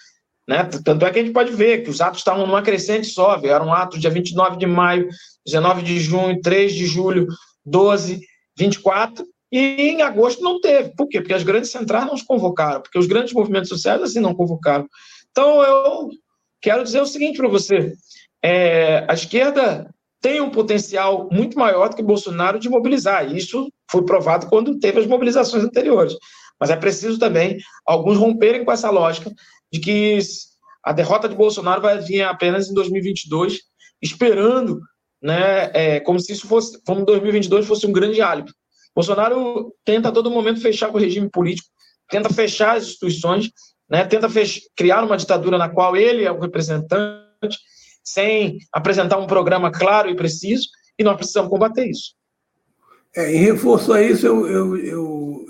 Né? Tanto é que a gente pode ver que os atos estavam numa crescente só. Era um ato dia 29 de maio, 19 de junho, 3 de julho, 12, 24, e em agosto não teve. Por quê? Porque as grandes centrais não os convocaram, porque os grandes movimentos sociais assim não convocaram. Então eu quero dizer o seguinte para você: é, a esquerda tem um potencial muito maior do que Bolsonaro de mobilizar. Isso foi provado quando teve as mobilizações anteriores. Mas é preciso também alguns romperem com essa lógica de que a derrota de Bolsonaro vai vir apenas em 2022, esperando, né, é, como se isso fosse, como 2022 fosse um grande álibi. Bolsonaro tenta a todo momento fechar com o regime político, tenta fechar as instituições, né, tenta criar uma ditadura na qual ele é o representante, sem apresentar um programa claro e preciso, e nós precisamos combater isso. É, em reforço a isso, eu, eu, eu,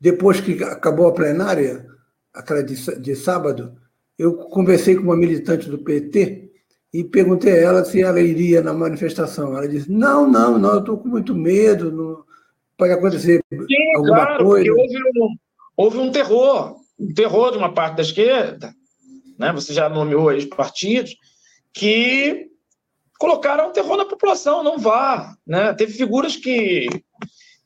depois que acabou a plenária, aquela de, de sábado, eu conversei com uma militante do PT e perguntei a ela se ela iria na manifestação. Ela disse: Não, não, não, eu estou com muito medo, não, pode acontecer Sim, alguma claro, coisa. Houve um, houve um terror, um terror de uma parte da esquerda, né? você já nomeou aí os partidos, que colocaram terror na população, não vá. Né? Teve figuras que,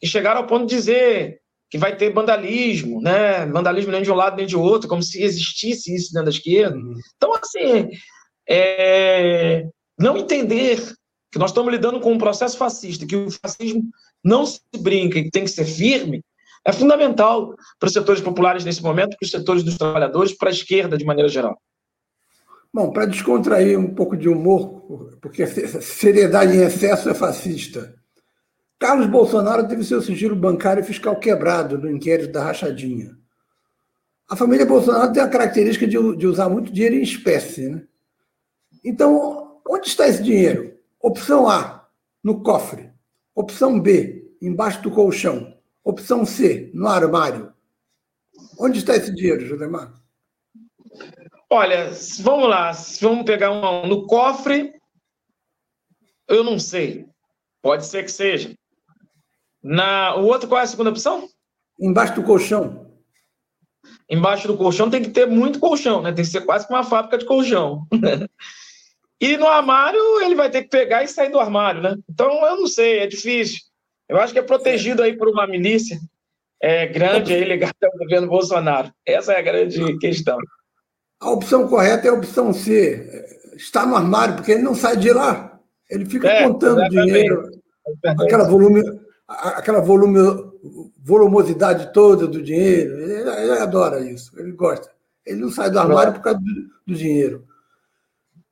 que chegaram ao ponto de dizer que vai ter vandalismo, né? vandalismo nem de um lado nem de outro, como se existisse isso dentro da esquerda. Uhum. Então, assim, é... não entender que nós estamos lidando com um processo fascista, que o fascismo não se brinca e tem que ser firme, é fundamental para os setores populares nesse momento, para os setores dos trabalhadores, para a esquerda de maneira geral. Bom, para descontrair um pouco de humor, porque seriedade em excesso é fascista. Carlos Bolsonaro teve seu sigilo bancário e fiscal quebrado no inquérito da rachadinha. A família Bolsonaro tem a característica de, de usar muito dinheiro em espécie. Né? Então, onde está esse dinheiro? Opção A, no cofre. Opção B, embaixo do colchão. Opção C, no armário. Onde está esse dinheiro, Josemar? Olha, vamos lá, vamos pegar um no cofre. Eu não sei. Pode ser que seja. Na, o outro, qual é a segunda opção? Embaixo do colchão. Embaixo do colchão tem que ter muito colchão, né? Tem que ser quase como uma fábrica de colchão. e no armário, ele vai ter que pegar e sair do armário, né? Então, eu não sei, é difícil. Eu acho que é protegido aí por uma milícia é, grande aí ligada ao governo Bolsonaro. Essa é a grande questão. A opção correta é a opção C. Está no armário, porque ele não sai de lá. Ele fica é, contando exatamente. dinheiro. Aquela volume, aquela volume, volumosidade toda do dinheiro. Ele, ele, adora isso, ele gosta. Ele não sai do armário por causa do, do dinheiro.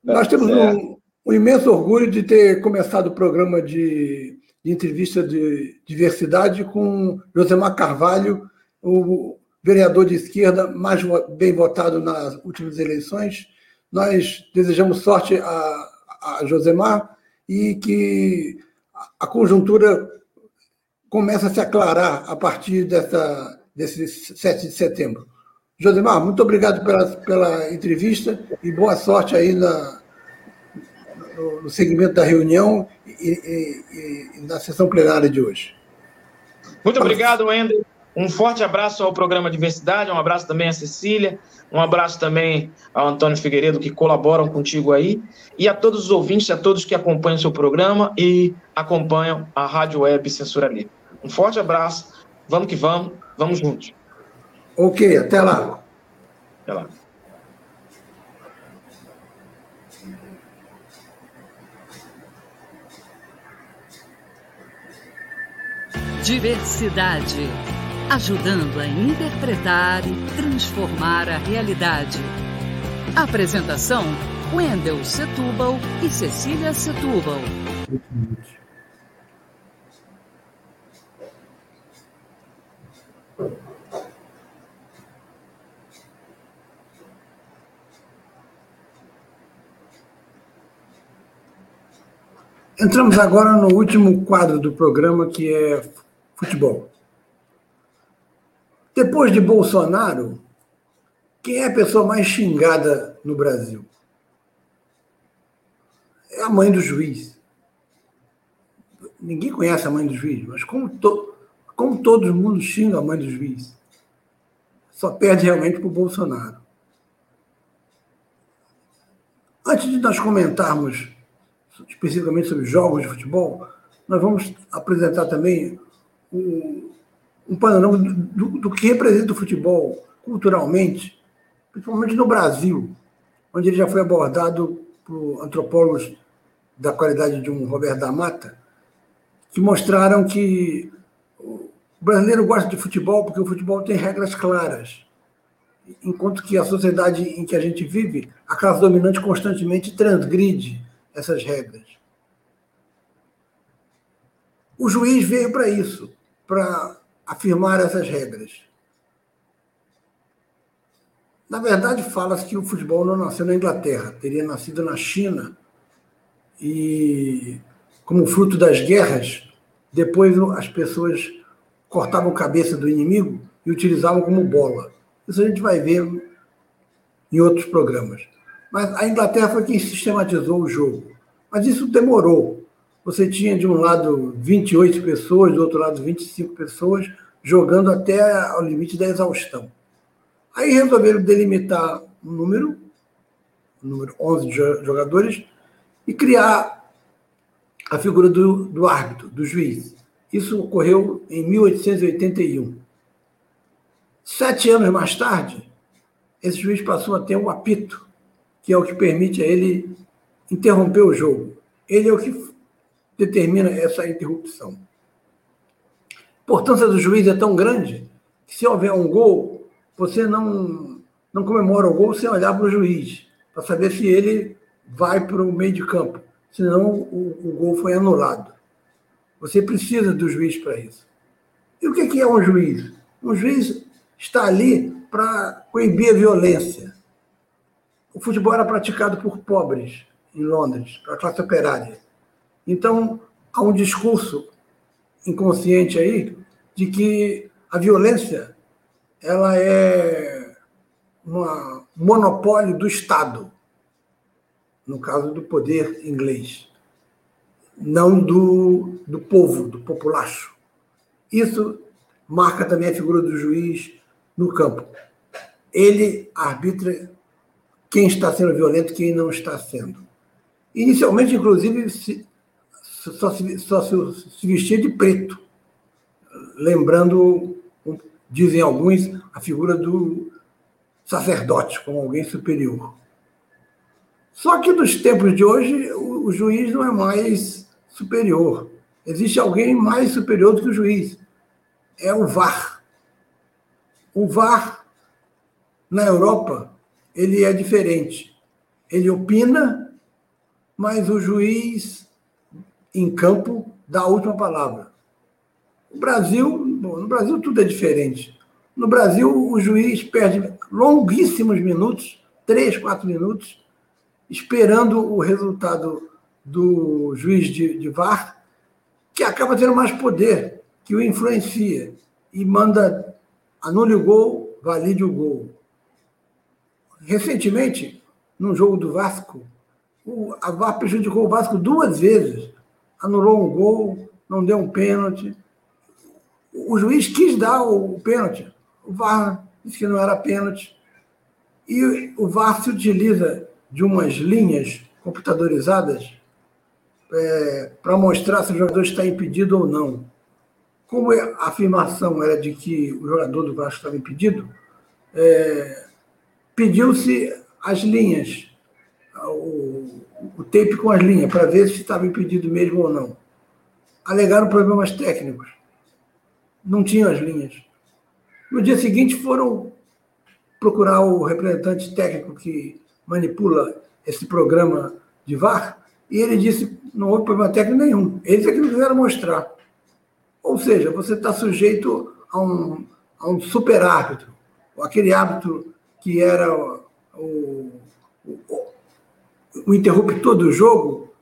Nós temos um, um, imenso orgulho de ter começado o programa de, de entrevista de diversidade com Josemar Carvalho, o vereador de esquerda mais bem votado nas últimas eleições. Nós desejamos sorte a, a Josemar e que a conjuntura começa a se aclarar a partir dessa, desse 7 de setembro. Josemar, muito obrigado pela, pela entrevista e boa sorte aí na, no, no segmento da reunião e, e, e, na sessão plenária de hoje. Muito obrigado, Wender. Um forte abraço ao programa Diversidade, um abraço também à Cecília, um abraço também ao Antônio Figueiredo, que colaboram contigo aí, e a todos os ouvintes, a todos que acompanham o seu programa e acompanham a Rádio Web Censura Livre. Um forte abraço, vamos que vamos, vamos juntos. Ok, até lá. Até lá. Diversidade ajudando a interpretar e transformar a realidade. Apresentação: Wendel Setúbal e Cecília Setúbal. Entramos agora no último quadro do programa, que é futebol. Depois de Bolsonaro, quem é a pessoa mais xingada no Brasil? É a mãe do juiz. Ninguém conhece a mãe do juiz, mas como, to, como todo mundo xinga a mãe do juiz, só perde realmente para o Bolsonaro. Antes de nós comentarmos especificamente sobre jogos de futebol, nós vamos apresentar também o, um panorama do, do, que representa o futebol culturalmente, principalmente no Brasil, onde ele já foi abordado por antropólogos da qualidade de um Roberto da Mata, que mostraram que o brasileiro gosta de futebol porque o futebol tem regras claras, enquanto que a sociedade em que a gente vive, a classe dominante constantemente transgride essas regras. O juiz veio para isso, para afirmar essas regras. Na verdade, fala-se que o futebol não nasceu na Inglaterra, teria nascido na China e, como fruto das guerras, depois as pessoas cortavam a cabeça do inimigo e utilizavam como bola. Isso a gente vai ver em outros programas. Mas a Inglaterra foi quem sistematizou o jogo. Mas isso demorou. Você tinha de um lado 28 pessoas, do outro lado 25 pessoas, jogando até ao limite da exaustão. Aí resolveram delimitar um número, um número 11 de jogadores, e criar a figura do, do árbitro, do juiz. Isso ocorreu em 1881. Sete anos mais tarde, esse juiz passou a ter um apito, que é o que permite a ele interromper o jogo. Ele é o que determina essa interrupção. A importância do juiz é tão grande que se houver um gol, você não, não comemora o gol sem olhar para o juiz, para saber se ele vai para o meio de campo. Senão o, o gol foi anulado. Você precisa do juiz para isso. E o que é um juiz? Um juiz está ali para coibir a violência. O futebol era praticado por pobres em Londres, para a classe operária. Então, há um discurso inconsciente aí de que a violência ela é um monopólio do Estado, no caso do poder inglês, não do, do povo, do populacho. Isso marca também a figura do juiz no campo. Ele arbitra quem está sendo violento e quem não está sendo. Inicialmente, inclusive, só, se, só se, vestia de preto, lembrando, dizem alguns, a figura do sacerdote como alguém superior. Só que nos tempos de hoje, o, o juiz não é mais superior. Existe alguém mais superior do que o juiz. É o VAR. O VAR, na Europa, ele é diferente. Ele opina, mas o juiz em campo dá a última palavra. No Brasil, no Brasil tudo é diferente. No Brasil, o juiz perde longuíssimos minutos, três, quatro minutos, esperando o resultado do juiz de, de VAR, que acaba tendo mais poder, que o influencia e manda anule o gol, valide o gol. Recentemente, num jogo do Vasco, o, a VAR prejudicou o Vasco duas vezes. Anulou um gol, não deu um pênalti. O juiz quis dar o, pênalti. O VAR disse que não era pênalti. E o VAR se utiliza de umas linhas computadorizadas é, para mostrar se o jogador está impedido ou não. Como a afirmação era de que o jogador do Vasco estava impedido, é, pediu-se as linhas, o, o tape com as linhas, para ver se estava impedido mesmo ou não. Alegaram problemas técnicos. Não tinham as linhas. No dia seguinte foram procurar o representante técnico que manipula esse programa de VAR, e ele disse não houve problema técnico nenhum. Eles é que não quiseram mostrar. Ou seja, você está sujeito a um, a um super árbitro, aquele árbitro que era o, o, o interruptor do jogo,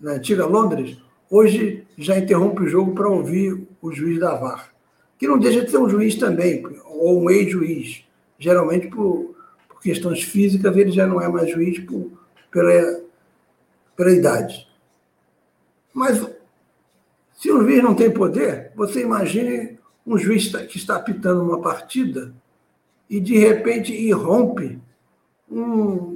na antiga Londres, hoje já interrompe o jogo para ouvir o juiz da VAR. Que não deixa de ser um juiz também, ou um ex-juiz. Geralmente, por, por, questões físicas, ele já não é mais juiz por, pela, pela idade. Mas se um juiz não tem poder, você imagine um juiz que está apitando uma partida e de repente irrompe um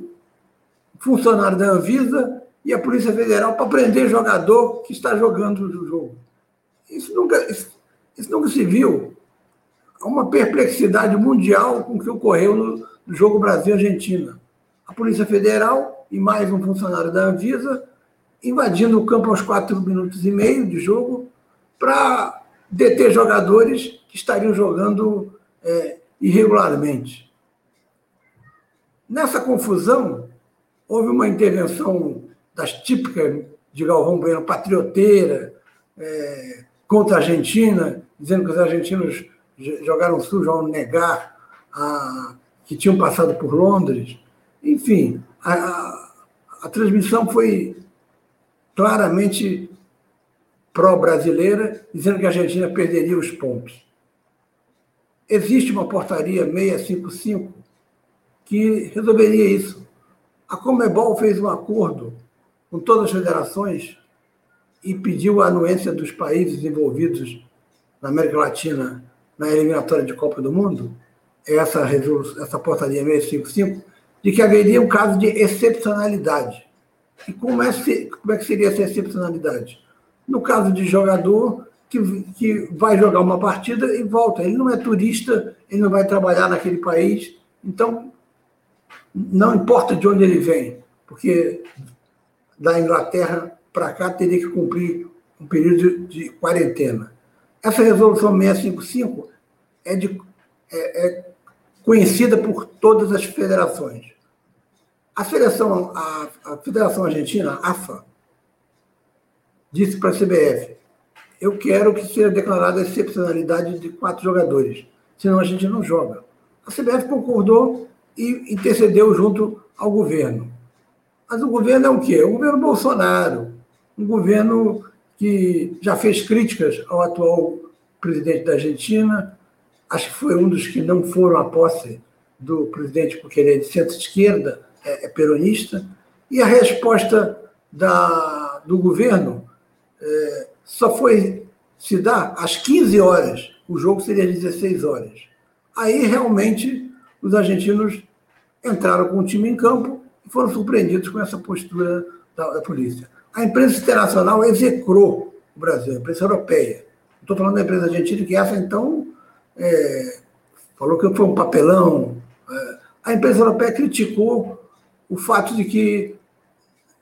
funcionário da Anvisa e a Polícia Federal para prender jogador que está jogando o jogo. Isso nunca, isso, isso nunca se viu. Há uma perplexidade mundial com o que ocorreu no, no jogo Brasil-Argentina. A Polícia Federal e mais um funcionário da Anvisa invadindo o campo aos quatro minutos e meio de jogo para deter jogadores que estariam jogando é, irregularmente. Nessa confusão, houve uma intervenção das típicas de Galvão Bueno, patrioteira, é, contra a Argentina, dizendo que os argentinos jogaram sujo ao negar a, que tinham passado por Londres. Enfim, a, a, a transmissão foi claramente pró-brasileira, dizendo que a Argentina perderia os pontos. Existe uma portaria 655 que resolveria isso. A Comebol fez um acordo com todas as federações e pediu a anuência dos países envolvidos na América Latina na eliminatória de Copa do Mundo, essa, essa portaria 655, de que haveria um caso de excepcionalidade. E como é, como é que seria essa excepcionalidade? No caso de jogador que, que vai jogar uma partida e volta, ele não é turista, ele não vai trabalhar naquele país, então não importa de onde ele vem, porque da Inglaterra para cá teria que cumprir um período de, quarentena. Essa resolução 655 é, de, é, é conhecida por todas as federações. A Federação, a, a Federação Argentina, a AFA, disse para a CBF: eu quero que seja declarada a excepcionalidade de quatro jogadores, senão a gente não joga. A CBF concordou e intercedeu junto ao governo. Mas o governo é o quê? O governo Bolsonaro, um governo que já fez críticas ao atual presidente da Argentina, acho que foi um dos que não foram à posse do presidente porque ele é de centro-esquerda, é, é, peronista, e a resposta da, do governo é, só foi se dar às 15 horas, o jogo seria às 16 horas. Aí realmente os argentinos entraram com o time em campo e foram surpreendidos com essa postura da, da polícia. A imprensa internacional execrou o Brasil, a imprensa europeia. Estou falando da empresa argentina, que essa, então, é, falou que foi um papelão. É, a imprensa europeia criticou o fato de que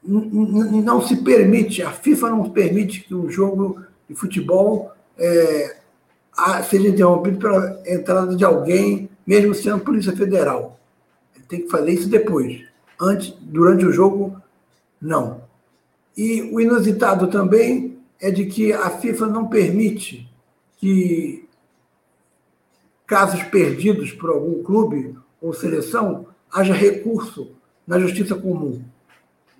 não se permite, a FIFA não permite que um jogo de futebol é, seja interrompido pela entrada de alguém, mesmo sendo Polícia Federal. Tem que fazer isso depois. Antes, durante o jogo, não. E o inusitado também é de que a FIFA não permite que casos perdidos por algum clube ou seleção haja recurso na justiça comum.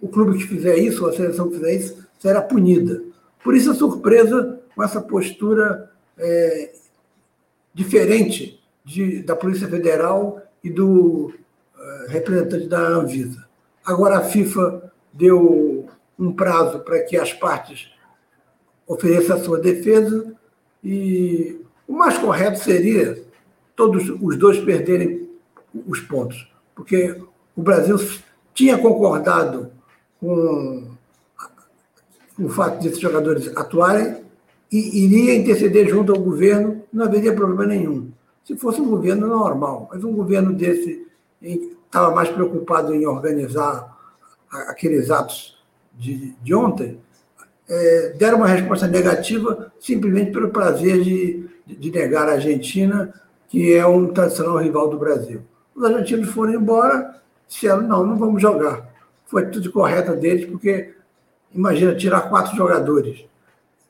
O clube que fizer isso, ou a seleção que fizer isso, será punida. Por isso a surpresa com essa postura é, diferente de, da Polícia Federal e do uh, representante da Anvisa. Agora a FIFA deu um prazo para que as partes ofereçam a sua defesa e o mais correto seria todos os dois perderem os pontos, porque o Brasil tinha concordado com o fato desses jogadores atuarem e iria interceder junto ao governo, não haveria problema nenhum. Se fosse um governo normal, mas um governo desse estava mais preocupado em organizar aqueles atos de, de ontem, é, deram uma resposta negativa simplesmente pelo prazer de, de negar a Argentina, que é um tradicional rival do Brasil. Os argentinos foram embora, disseram, não, não vamos jogar. Foi tudo correto deles, porque imagina tirar quatro jogadores.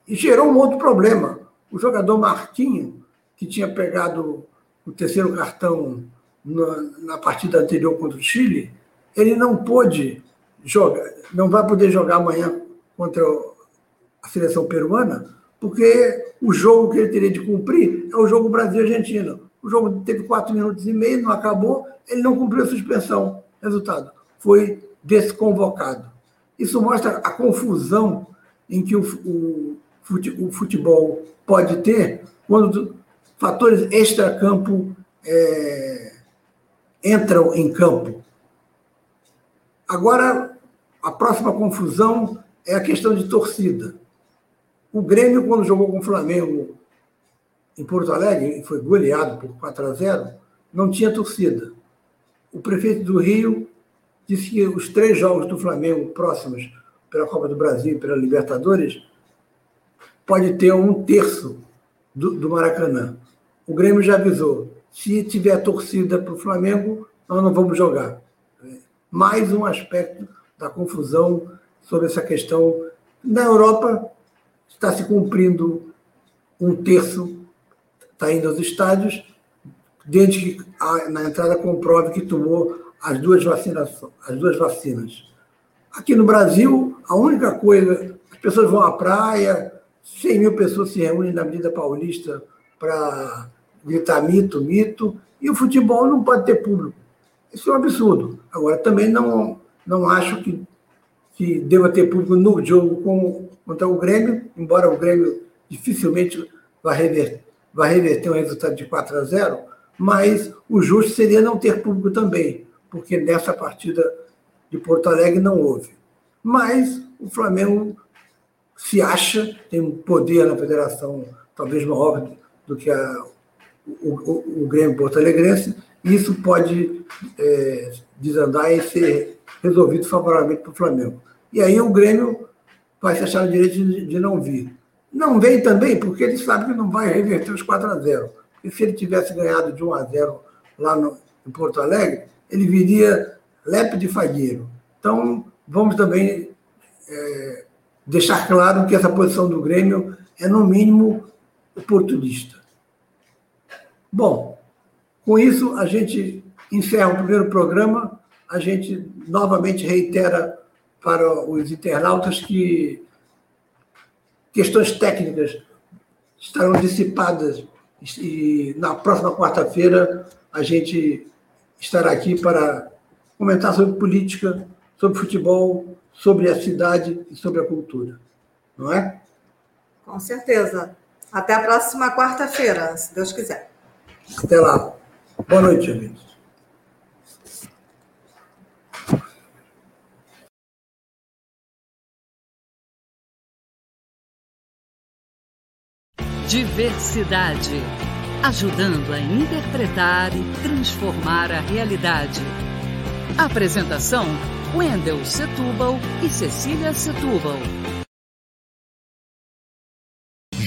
E gerou um outro problema. O jogador Marquinho, que tinha pegado o terceiro cartão na, na partida anterior contra o Chile, ele não pôde joga, não vai poder jogar amanhã contra a seleção peruana, porque o jogo que ele teria de cumprir é o jogo Brasil-Argentina. O jogo teve quatro minutos e meio, não acabou, ele não cumpriu a suspensão. Resultado, foi desconvocado. Isso mostra a confusão em que o, o, o futebol pode ter quando fatores extra-campo é, entram em campo. Agora, a próxima confusão é a questão de torcida. O Grêmio, quando jogou com o Flamengo em Porto Alegre, foi goleado por 4 a 0, não tinha torcida. O prefeito do Rio disse que os três jogos do Flamengo próximos pela Copa do Brasil e pela Libertadores pode ter um terço do, do Maracanã. O Grêmio já avisou: se tiver torcida para o Flamengo, nós não vamos jogar mais um aspecto da confusão sobre essa questão. Na Europa, está se cumprindo um terço, está indo aos estádios, desde que na entrada comprove que tomou as duas, vacinas, as duas vacinas. Aqui no Brasil, a única coisa, as pessoas vão à praia, 100 mil pessoas se reúnem na Avenida Paulista para gritar mito, mito, e o futebol não pode ter público. Isso é um absurdo. Agora, também não, não acho que, que deva ter público no jogo com, contra o Grêmio, embora o Grêmio dificilmente vá reverter, vá reverter um resultado de 4 a 0, mas o justo seria não ter público também, porque nessa partida de Porto Alegre não houve. Mas o Flamengo se acha, tem um poder na federação talvez maior do que a, o, o, o Grêmio Porto Alegrense, isso pode é, desandar e ser resolvido favoravelmente para o Flamengo. E aí o Grêmio vai se achar o direito de, de, não vir. Não vem também porque ele sabe que não vai reverter os 4 a 0 Porque se ele tivesse ganhado de 1 a 0 lá no, em Porto Alegre, ele viria lépido de fagueiro. Então, vamos também é, deixar claro que essa posição do Grêmio é, no mínimo, oportunista. Bom, Com isso, a gente encerra o primeiro programa, a gente novamente reitera para os internautas que questões técnicas estarão dissipadas e na próxima quarta-feira a gente estará aqui para comentar sobre política, sobre futebol, sobre a cidade e sobre a cultura. Não é? Com certeza. Até a próxima quarta-feira, se Deus quiser. Até lá. Boa noite, amigos. Diversidade. Ajudando a interpretar e transformar a realidade. Apresentação: Wendel Setúbal e Cecília Setúbal.